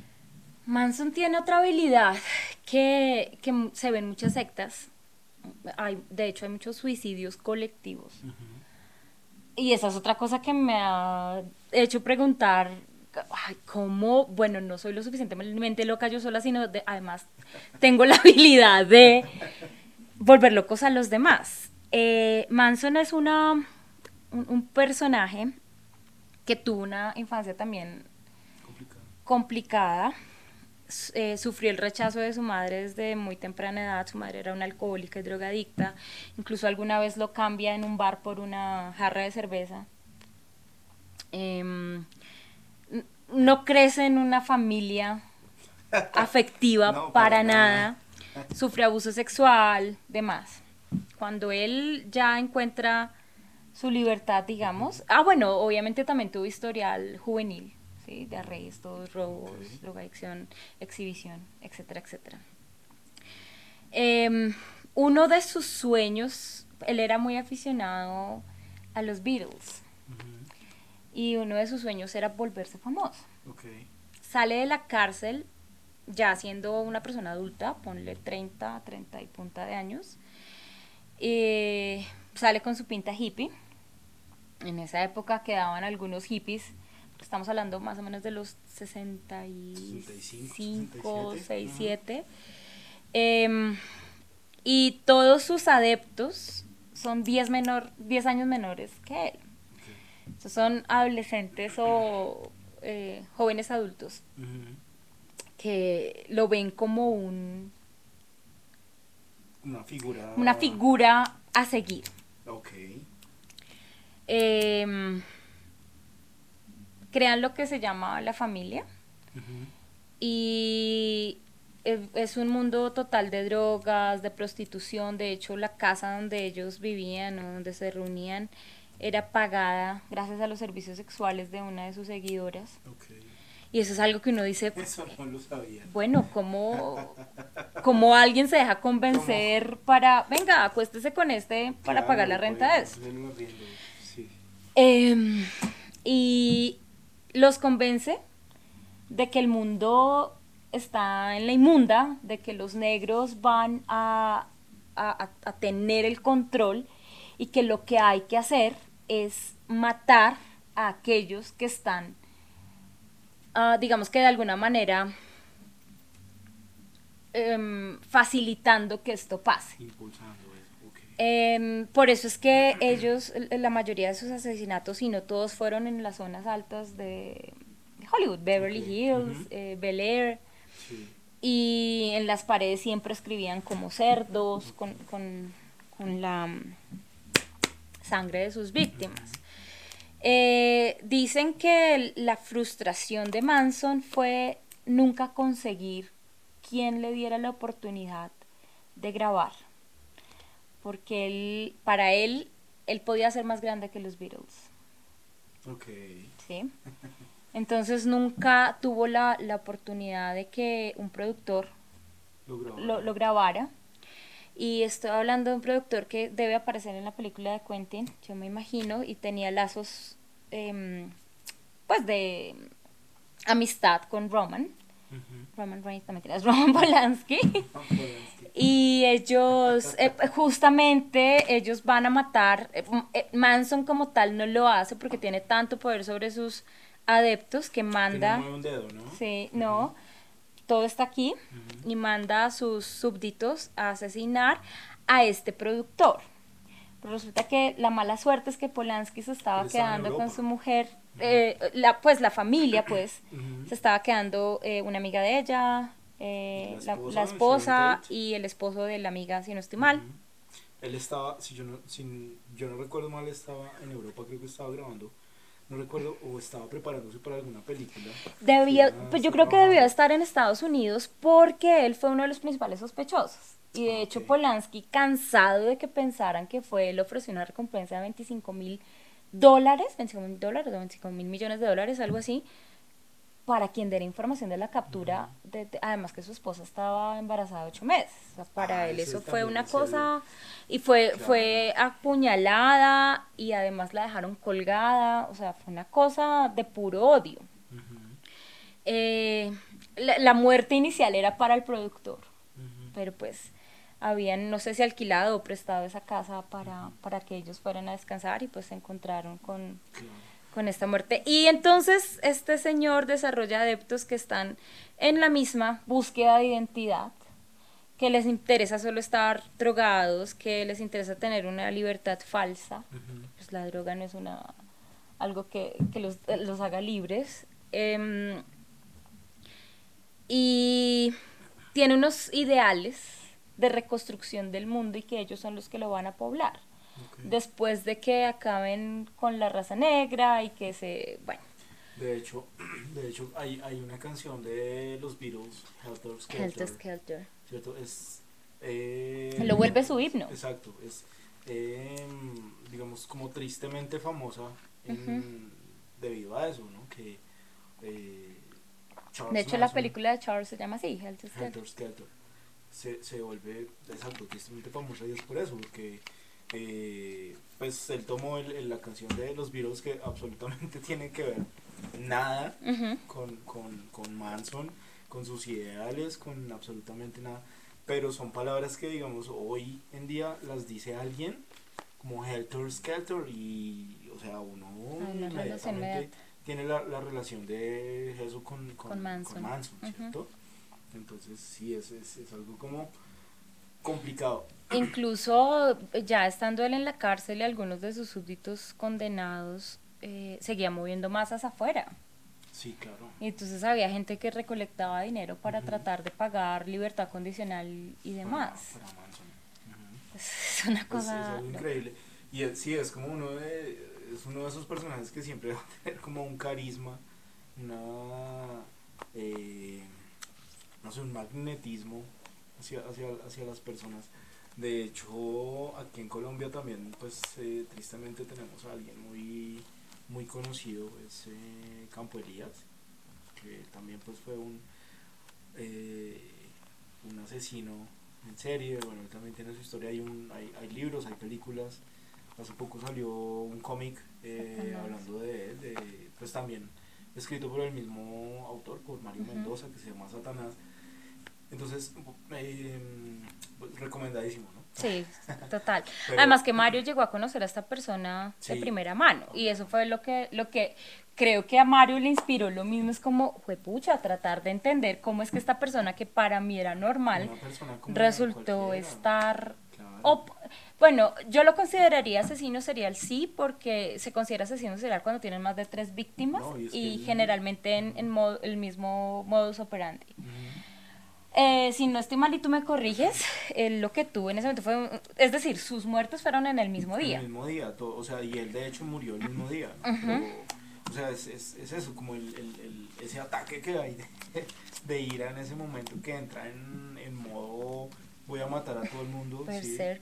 Manson tiene otra habilidad que, que, se ve en muchas sectas. Hay, de hecho, hay muchos suicidios colectivos. Y esa es otra cosa que me ha hecho preguntar ay, ¿cómo? Bueno, no soy lo suficientemente loca yo sola, sino de, además tengo la habilidad de volver locos a los demás. Eh, Manson es una, un, personaje que tuvo una infancia también complicada. Eh, sufrió el rechazo de su madre desde muy temprana edad. Su madre era una alcohólica y drogadicta. Incluso alguna vez lo cambia en un bar por una jarra de cerveza. Em, no crece en una familia afectiva para, nada. Sufre abuso sexual, demás. Cuando él ya encuentra su libertad, digamos. Ah, bueno, obviamente también tuvo historial juvenil, ¿sí? De arrestos, robos, drogadicción, exhibición, etcétera, etcétera. Em, uno de sus sueños, él era muy aficionado a los Beatles y uno de sus sueños era volverse famoso. Sale de la cárcel ya siendo una persona adulta, ponle 30, 30 y punta de años. Eh, sale con su pinta hippie. En esa época quedaban algunos hippies, estamos hablando más o menos de los 65, 67. y todos sus adeptos son 10, menor, 10 años menores que él son adolescentes o eh, jóvenes adultos que lo ven como un... Una figura... Una figura a seguir. Ok. Em, crean lo que se llama la familia. Y es un mundo total de drogas, de prostitución. De hecho, la casa donde ellos vivían, donde se reunían, era pagada gracias a los servicios sexuales de una de sus seguidoras. Y eso es algo que uno dice, eso no lo sabía. bueno, ¿cómo, cómo alguien se deja convencer para, venga, acuéstese con este para pagar la renta de eso? Em, y los convence de que el mundo está en la inmunda, de que los negros van a, a, a tener el control y que lo que hay que hacer es matar a aquellos que están, ah, digamos que de alguna manera, em, facilitando que esto pase. Em, por eso es que ellos, la mayoría de sus asesinatos, si no todos, fueron en las zonas altas de Hollywood, Beverly Hills, eh, Bel Air. Y en las paredes siempre escribían como cerdos, con, con, con la sangre de sus víctimas. Eh, dicen que la frustración de Manson fue nunca conseguir quien le diera la oportunidad de grabar, porque él, para él, él podía ser más grande que los Beatles. Ok. ¿Sí? Entonces nunca tuvo la, oportunidad de que un productor lo grabara. Y estoy hablando de un productor que debe aparecer en la película de Quentin, yo me imagino, y tenía lazos, em, pues, de amistad con Roman. Roman Reigns, también es Roman Polanski. y ellos, eh, justamente, ellos van a matar. Eh, eh, Manson, como tal, no lo hace porque tiene tanto poder sobre sus adeptos que manda. un dedo, ¿no? Sí, no todo está aquí y manda a sus súbditos a asesinar a este productor. Pero resulta que la mala suerte es que Polanski se estaba quedando con su mujer, eh, la, pues la familia, pues, se estaba quedando eh, una amiga de ella, eh, la, esposa, y el esposo de la amiga, si no estoy mal. él estaba, si yo no, si yo no recuerdo mal, estaba en Europa, creo que estaba grabando, no recuerdo, o estaba preparándose para alguna película. Debía, pues yo creo que debió estar en Estados Unidos porque él fue uno de los principales sospechosos. Y de hecho Polanski, cansado de que pensaran que fue, le ofreció una recompensa de 25 mil dólares, 25 mil dólares o 25 mil millones de dólares, algo así, para quien diera información de la captura, de, además que su esposa estaba embarazada ocho meses. para ah, él eso, fue una cosa, y fue, fue apuñalada y además la dejaron colgada, o sea, fue una cosa de puro odio. Eh, la, muerte inicial era para el productor, pero pues habían, no sé si alquilado o prestado esa casa para, para que ellos fueran a descansar y pues se encontraron con con esta muerte. Y entonces este señor desarrolla adeptos que están en la misma búsqueda de identidad, que les interesa solo estar drogados, que les interesa tener una libertad falsa. Pues la droga no es una algo que, los, haga libres. Em, y tiene unos ideales de reconstrucción del mundo y que ellos son los que lo van a poblar después de que acaben con la raza negra y que se, bueno. De hecho, de hecho hay, hay una canción de los Beatles, Helter Skelter. Helter Skelter. ¿Cierto? Es, eh, Lo vuelve su himno. Exacto, es, em, digamos, como tristemente famosa debido a eso, ¿no? Que, eh, de hecho, la película de Charles se llama así, Helter Skelter. Se, se vuelve, exacto, tristemente famosa y es por eso, porque eh, pues él tomó el, la canción de los Beatles que absolutamente tiene que ver nada con, con, con, Manson, con sus ideales, con absolutamente nada. Pero son palabras que, digamos, hoy en día las dice alguien como Helter Skelter y, o sea, uno inmediatamente tiene la, la, relación de Jesús con, con, Manson, ¿cierto? Entonces, sí, es, es, es algo como complicado. Incluso ya estando él en la cárcel y algunos de sus súbditos condenados, eh, seguía moviendo masas afuera. Sí, claro. Y entonces había gente que recolectaba dinero para tratar de pagar libertad condicional y demás. Es una cosa... increíble. Y sí, es como uno de, es uno de esos personajes que siempre va a tener como un carisma, una... Eh, no sé, un magnetismo hacia, hacia, hacia las personas. De hecho, aquí en Colombia también, pues eh, tristemente tenemos a alguien muy, muy conocido, es eh, Campo Elías, que también pues fue un, eh, un asesino en serie, bueno, él también tiene su historia, hay, un, hay, hay libros, hay películas, hace poco salió un cómic hablando de él, de, pues también escrito por el mismo autor, por Mario Mendoza, que se llama Satanás, entonces, eh, recomendadísimo, ¿no? Sí, total. Además que Mario llegó a conocer a esta persona de primera mano y eso fue lo que, lo que creo que a Mario le inspiró lo mismo, es como, fue pucha, tratar de entender cómo es que esta persona que para mí era normal resultó estar... bueno, yo lo consideraría asesino serial sí, porque se considera asesino serial cuando tienen más de tres víctimas y, generalmente en, en el mismo modus operandi. Eh, si no estoy mal y tú me corriges, lo que tuvo en ese momento fue, es decir, sus muertos fueron en el mismo día. En el mismo día, o sea, y él de hecho murió el mismo día. o, sea, es, es, es, eso, como el, el, ese ataque que hay de, de, ira en ese momento que entra en, en modo voy a matar a todo el mundo. Berserk.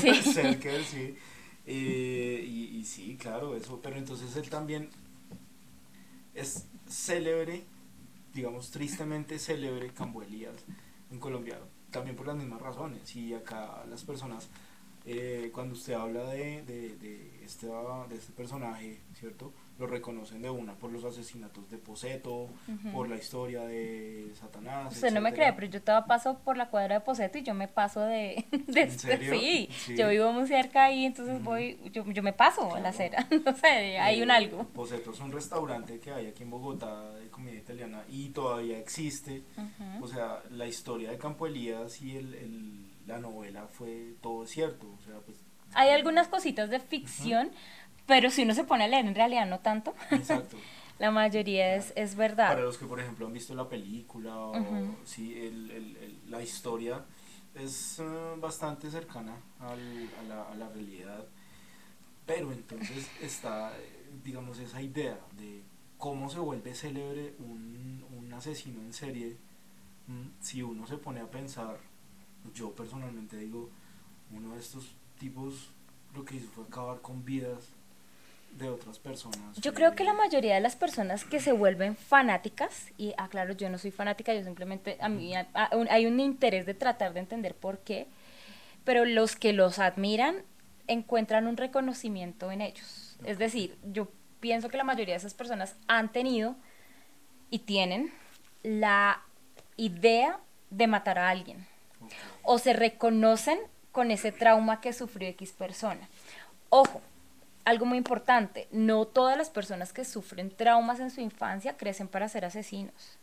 Sí. sí. sí. Eh, y, y sí, claro, eso, pero entonces él también es célebre digamos, tristemente célebre Campo Elías en Colombia, también por las mismas razones. Y acá las personas, eh, cuando usted habla de, de, de, este, de este personaje, ¿cierto? Lo reconocen de una por los asesinatos de Poseto, por la historia de Satanás. Usted no me cree, pero yo estaba paso por la cuadra de Poseto y yo me paso de... de Sí, yo vivo muy cerca y entonces voy, yo, yo me paso a la acera, no sé, hay un eh, algo. Poseto es un restaurante que hay aquí en Bogotá de comida italiana y todavía existe. O sea, la historia de Campo Elías y el, el, la novela fue todo cierto. O sea, pues, hay algunas cositas de ficción, pero si uno se pone a leer, en realidad no tanto. Exacto. la mayoría es, es, verdad. Para los que, por ejemplo, han visto la película o sí, el, el, la historia, es eh, bastante cercana al- a, la, a la realidad, pero entonces está, digamos, esa idea de cómo se vuelve célebre un, un asesino en serie. Mm, Si uno se pone a pensar, yo personalmente digo, uno de estos tipos lo que hizo fue acabar con vidas de otras personas. Yo creo que la mayoría de las personas que se vuelven fanáticas, y aclaro, yo no soy fanática, yo simplemente, a mí a- a- un- hay un interés de tratar de entender por qué, pero los que los admiran encuentran un reconocimiento en ellos. Es decir, yo pienso que la mayoría de esas personas han tenido y tienen la idea de matar a alguien o se reconocen con ese trauma que sufrió X persona. Ojo, algo muy importante, no todas las personas que sufren traumas en su infancia crecen para ser asesinos.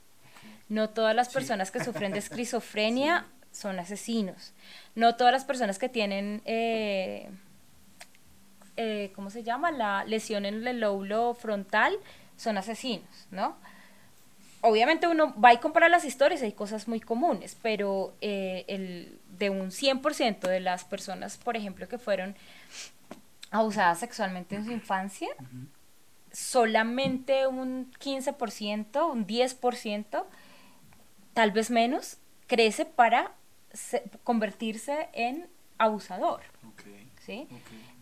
No todas las Sí. personas que sufren de esquizofrenia son asesinos. No todas las personas que tienen, eh, eh, ¿cómo se llama? La lesión en el lóbulo frontal son asesinos, ¿no? Obviamente uno va y compara las historias, hay cosas muy comunes, pero eh, el, de un 100% de las personas, por ejemplo, que fueron abusadas sexualmente en su infancia, solamente un 15%, un 10%, tal vez menos, crece para se- convertirse en abusador, ¿sí?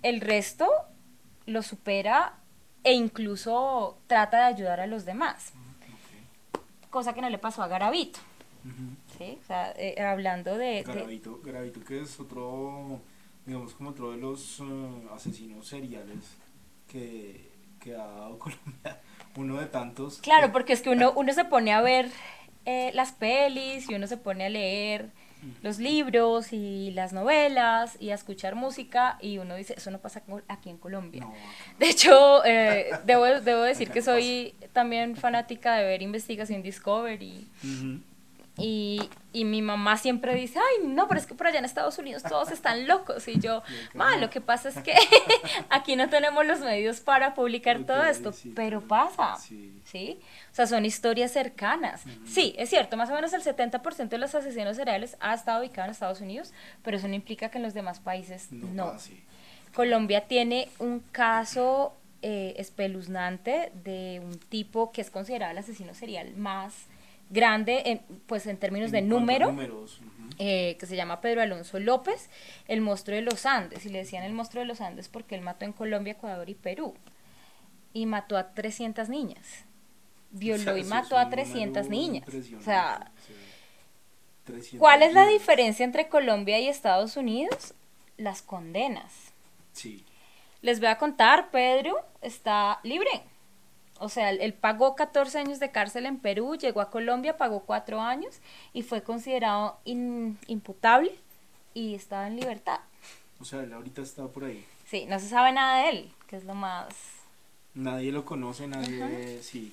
El resto lo supera e incluso trata de ayudar a los demás, cosa que no le pasó a Garavito. ¿sí? O sea, eh, hablando de... de- Garavito que es otro, digamos como otro de los eh, asesinos seriales que, que ha dado Colombia, uno de tantos. Claro, porque es que uno, uno se pone a ver eh, las pelis y uno se pone a leer los libros y las novelas y a escuchar música y uno dice, eso no pasa aquí en Colombia. No. De hecho, eh, debo, debo decir que soy también fanática de ver Investigación Discovery Ujú. Y, y mi mamá siempre dice, ay, no, pero es que por allá en Estados Unidos todos están locos. Y yo, ma, no". lo que pasa es que aquí no tenemos los medios para publicar todo esto, pero pasa. Sí. ¿Sí? O sea, son historias cercanas. Sí, es cierto, más o menos el 70% de los asesinos seriales ha estado ubicado en Estados Unidos, pero eso no implica que en los demás países No, no. pase. Colombia tiene un caso eh, espeluznante de un tipo que es considerado el asesino serial más grande, en- pues en términos de En número, números, eh, que se llama Pedro Alonso López, el monstruo de los Andes. Y le decían el monstruo de los Andes porque él mató en Colombia, Ecuador y Perú. Y mató a 300 niñas. Violó O sea, y mató a un 300 número niñas. O sea, sí. 300 ¿cuál es la diferencia entre Colombia y Estados Unidos? Las condenas. Sí. Les voy a contar, Pedro está libre. O sea, él, él pagó 14 años de cárcel en Perú, llegó a Colombia, pagó 4 años y fue considerado in- imputable y estaba en libertad. O sea, él ahorita está por ahí. Sí, no se sabe nada de él, que es lo más... Nadie lo conoce, nadie. Sí.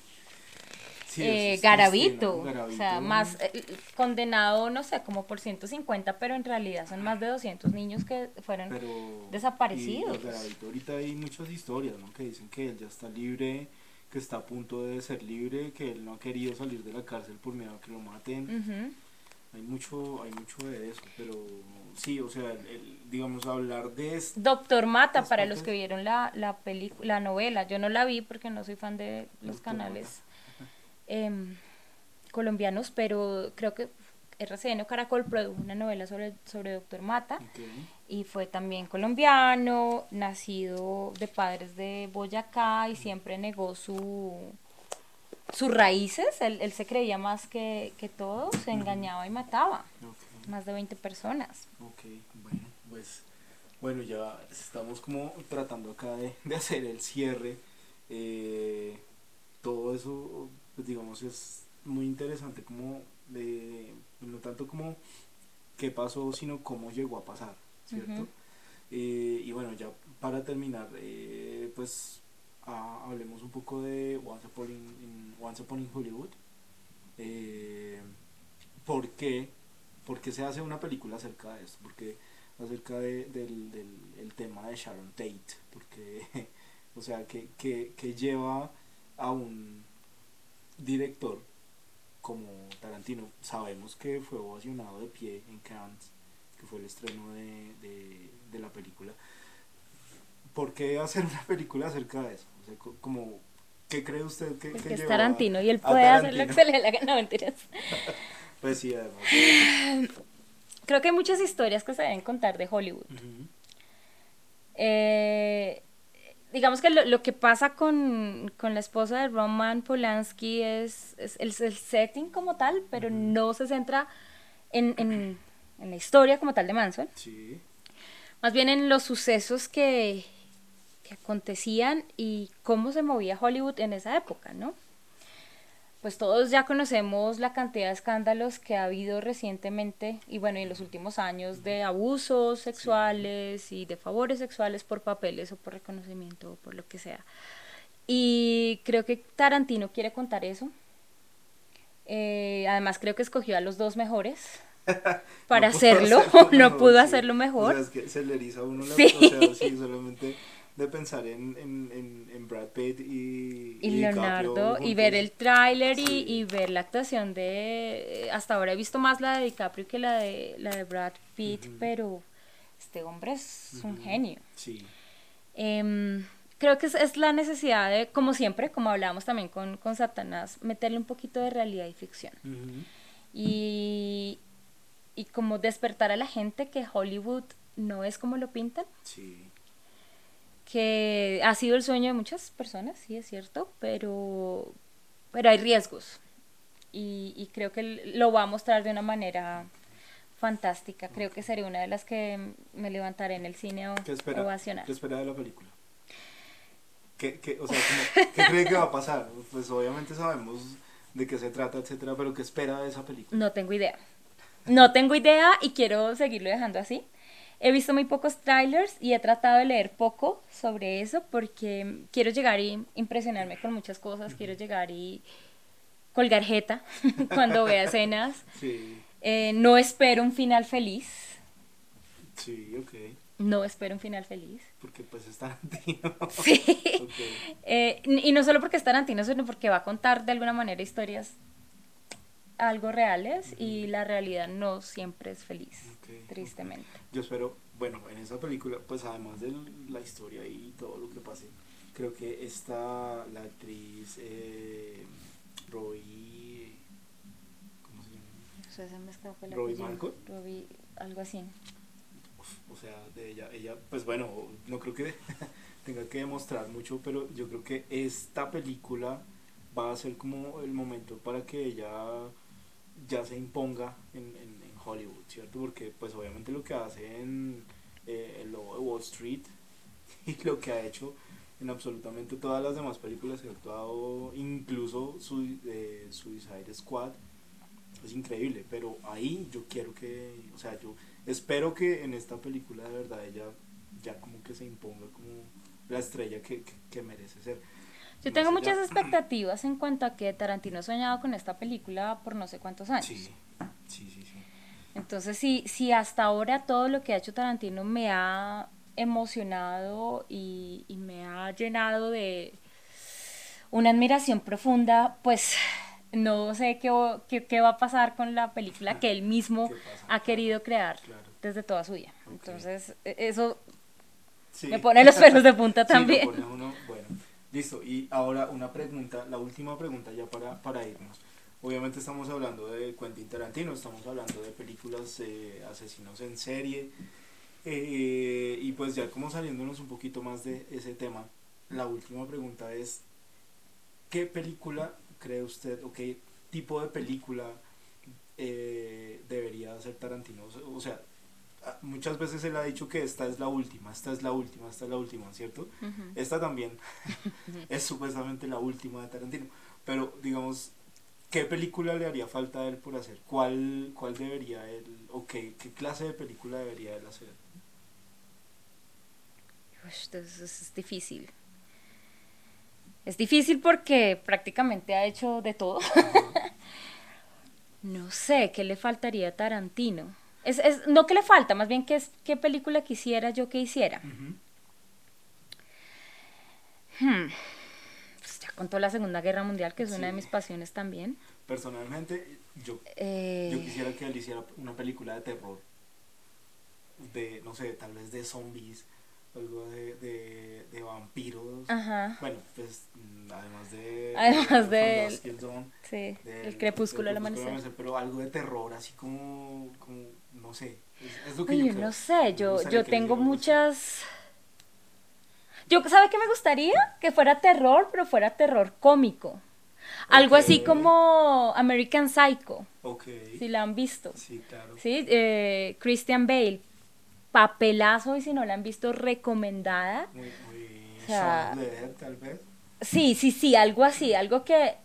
Sí, eh, Garavito, o sea, más eh, condenado, no sé, como por 150, pero en realidad son más de 200 niños que fueron... pero desaparecidos. y Garavito ahorita hay muchas historias ¿no? que dicen que él ya está libre que está a punto de ser libre que él no ha querido salir de la cárcel por miedo a que lo maten. Hay mucho hay mucho de eso pero sí o sea el, el, digamos hablar de esto Doctor Mata, para los que vieron la, la película, la novela, yo no la vi porque no soy fan de los Doctor canales em, colombianos, pero creo que RCN o Caracol produjo una novela sobre, sobre Doctor Mata y fue también colombiano, nacido de padres de Boyacá y siempre negó su sus raíces, él, él se creía más que, que todo, se engañaba y mataba, más de 20 personas. ok, bueno, pues bueno, ya estamos como tratando acá de, de hacer el cierre. eh, todo eso, pues digamos, es muy interesante como de, no tanto como qué pasó, sino cómo llegó a pasar, ¿cierto? Eh, y bueno, ya para terminar, eh, pues ah, hablemos un poco de Once Upon in, in- Once Upon in Hollywood. Eh, ¿Por qué? ¿Por qué se hace una película acerca de esto? Porque acerca de- del, del el tema de Sharon Tate, porque, o sea, que, que, que lleva a un director como Tarantino, sabemos que fue ovacionado de pie en Cannes, que fue el estreno de, de, de la película. ¿Por qué hacer una película acerca de eso? O sea, co- como, ¿qué cree usted que, que es Tarantino y él puede hacer lo que se le gana, no, mentiras. Pues sí, además. Creo que hay muchas historias que se deben contar de Hollywood. Ujú. Eh, digamos que lo, lo que pasa con, con la esposa de Roman Polanski es, es el, el setting como tal, pero no se centra en, en- en la historia como tal de Manson, Sí. más bien en los sucesos que, que acontecían y cómo se movía Hollywood en esa época, ¿no? Pues todos ya conocemos la cantidad de escándalos que ha habido recientemente y bueno, en los últimos años de abusos sexuales y de favores sexuales por papeles o por reconocimiento o por lo que sea. Y creo que Tarantino quiere contar eso. Eh, además creo que escogió a los dos mejores para No hacerlo, hacerlo no mejor, pudo sí. hacerlo mejor. O sea, es que se le eriza a uno la Sí. o sea, sí, solamente de pensar en, en, en, Brad Pitt y, y DiCaprio Leonardo y ver el tráiler y, Sí. y ver la actuación de hasta ahora he visto más la de DiCaprio que la de la de Brad Pitt Ujú. pero este hombre es un Ujú. genio Sí, Em, creo que es, es la necesidad de como siempre como hablábamos también con, con Satanás meterle un poquito de realidad y ficción Ujú. y y como despertar a la gente que Hollywood no es como lo pintan sí. que ha sido el sueño de muchas personas, sí es cierto, pero, pero hay riesgos. Y, y creo que lo va a mostrar de una manera fantástica. Creo que seré una de las que me levantaré en el cine o ¿Qué espera, ovacionar. ¿Qué espera de la película? ¿Qué, qué, o sea, como, ¿qué cree que va a pasar? Pues obviamente sabemos de qué se trata, etcétera, pero ¿qué espera de esa película? No tengo idea. No tengo idea y quiero seguirlo dejando así. He visto muy pocos trailers y he tratado de leer poco sobre eso porque quiero llegar y impresionarme con muchas cosas. Quiero llegar y colgar jeta cuando vea escenas. Sí, Eh, no espero un final feliz. sí, ok. No espero un final feliz. Porque pues es Tarantino. Sí. Eh, y no solo porque es Tarantino, sino porque va a contar de alguna manera historias algo reales y la realidad no siempre es feliz, Ok, tristemente. Yo espero, bueno, en esa película, pues además de la historia y todo lo que pase, creo que esta, la actriz eh, Roy, ¿cómo se llama? O sea, se me escapó. Robbie- algo así. Uf, o sea, de ella, ella, pues bueno, no creo que tenga que demostrar mucho, pero yo creo que esta película va a ser como el momento para que ella ya se imponga en, en- en Hollywood, ¿cierto? Porque pues obviamente lo que hace en eh, El Lobo de Wall Street y lo que ha hecho en absolutamente todas las demás películas que ha actuado, incluso su, eh, Suicide Squad, es increíble, pero ahí yo quiero que, o sea, yo espero que en esta película de verdad ella ya como que se imponga como la estrella que, que, que merece ser. Yo tengo muchas expectativas en cuanto a que Tarantino ha soñado con esta película por no sé cuántos años. Sí, sí, sí, sí. Entonces, si, si hasta ahora todo lo que ha hecho Tarantino me ha emocionado y, y me ha llenado de una admiración profunda, pues no sé qué, qué, qué va a pasar con la película que él mismo ha querido crear Claro. desde toda su vida. Entonces, e- eso Sí. me pone los pelos de punta Sí, lo también. pone uno- listo. Y ahora una pregunta, la última pregunta ya para, para irnos. Obviamente estamos hablando de Quentin Tarantino, estamos hablando de películas eh, asesinos en serie. eh, y pues ya como saliéndonos un poquito más de ese tema, la última pregunta es, ¿qué película cree usted o qué tipo de película eh, debería hacer Tarantino? O sea- muchas veces él ha dicho que esta es la última, esta es la última, esta es la última, ¿cierto? Esta también es supuestamente la última de Tarantino. Pero, digamos, ¿qué película le haría falta a él por hacer? ¿Cuál, cuál debería él, o qué, qué clase de película debería él hacer? Entonces es difícil. Es difícil porque prácticamente ha hecho de todo. No sé, ¿qué le faltaría a Tarantino? Es, es, no que le falta, más bien que es qué película quisiera yo que hiciera. Hmm. Pues ya contó la Segunda Guerra Mundial, que es una de mis pasiones también. Personalmente, yo, Eh, yo quisiera que él hiciera una película de terror. de, no sé, tal vez de zombies, algo de, de, de vampiros. Ajá. Bueno, pues mm, además de... Además de Till Dawn, Sí, del- el crepúsculo del del amanecer. Pero algo de terror, así como, como no sé. Es, es lo que yo yo creo. no sé, yo, yo tengo así. muchas... Yo, ¿sabe qué me gustaría? Que fuera terror, pero fuera terror cómico. Algo así como American Psycho, Ok. si la han visto. Sí, claro. Sí, eh, Christian Bale, papelazo y si no la han visto, recomendada. Muy, muy O sea- tal vez. Sí, sí, sí, algo así, algo que,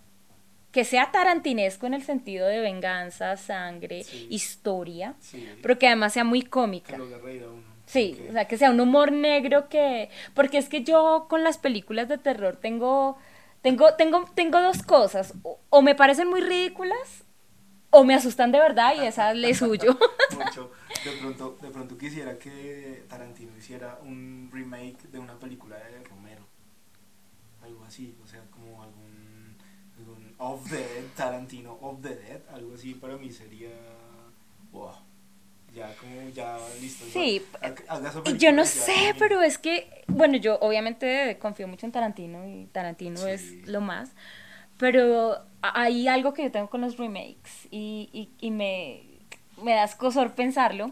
que sea tarantinesco en el sentido de venganza, sangre, Sí. historia, Sí. pero que además sea muy que cómica. lo haga reír a uno. Sí, o sea, que sea un humor negro que... Porque es que yo con las películas de terror tengo, tengo, tengo, tengo dos cosas. O, o me parecen muy ridículas o me asustan de verdad y esas le suyo. mucho. De pronto, de pronto quisiera que Tarantino hiciera un remake de una película de Romero. Algo así, o sea, como algún, algún Of the Dead, Tarantino Of the Dead, algo así para mí sería. Wow. Ya, como ya listo. ya, Sí, ha- haga esa Y yo no ya sé, pero es que, bueno, yo obviamente confío mucho en Tarantino y Tarantino Sí. es lo más, pero hay algo que yo tengo con los remakes y, y, y me, me da escosor pensarlo,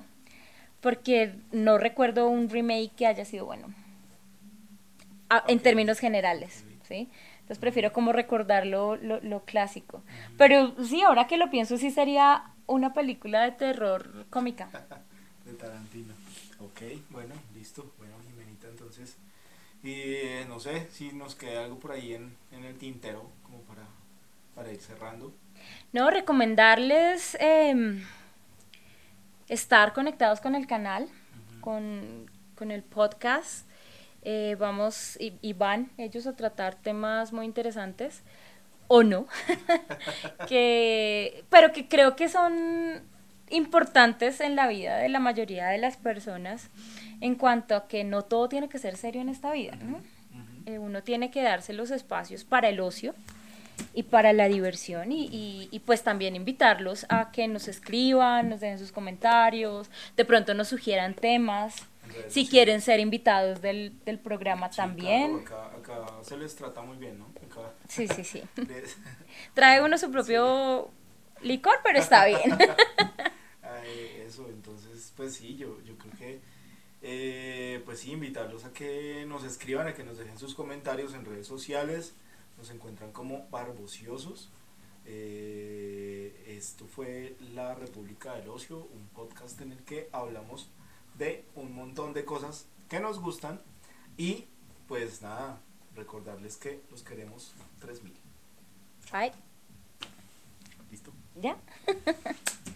porque no recuerdo un remake que haya sido bueno, a- en Ok. términos generales. ¿sí? Entonces prefiero como recordar lo, lo, lo clásico. Pero sí, ahora que lo pienso, sí sería una película de terror cómica. de Tarantino. Ok, bueno, listo. Bueno, Jimenita, entonces. Y eh, no sé si nos queda algo por ahí en, en el tintero, como para, para ir cerrando. No, recomendarles em, estar conectados con el canal, con, con el podcast. Eh, vamos y, y van ellos a tratar temas muy interesantes, o no, que, pero que creo que son importantes en la vida de la mayoría de las personas en cuanto a que no todo tiene que ser serio en esta vida, ¿no? Eh, uno tiene que darse los espacios para el ocio y para la diversión y, y- y, pues también invitarlos a que nos escriban, nos den sus comentarios, de pronto nos sugieran temas, si quieren ser invitados del, del programa Sí, también. claro, acá, acá se les trata muy bien, ¿no? Acá Sí, sí, sí. Trae uno su propio licor, pero está bien. Ay, eso, entonces, pues sí, yo, yo creo que, eh, pues sí, invitarlos a que nos escriban, a que nos dejen sus comentarios en redes sociales, nos encuentran como Barbociosos. Eh, esto fue La República del Ocio, un podcast en el que hablamos de un montón de cosas que nos gustan y pues nada, recordarles que los queremos 3000. Ay, ¿Listo? ¿ya?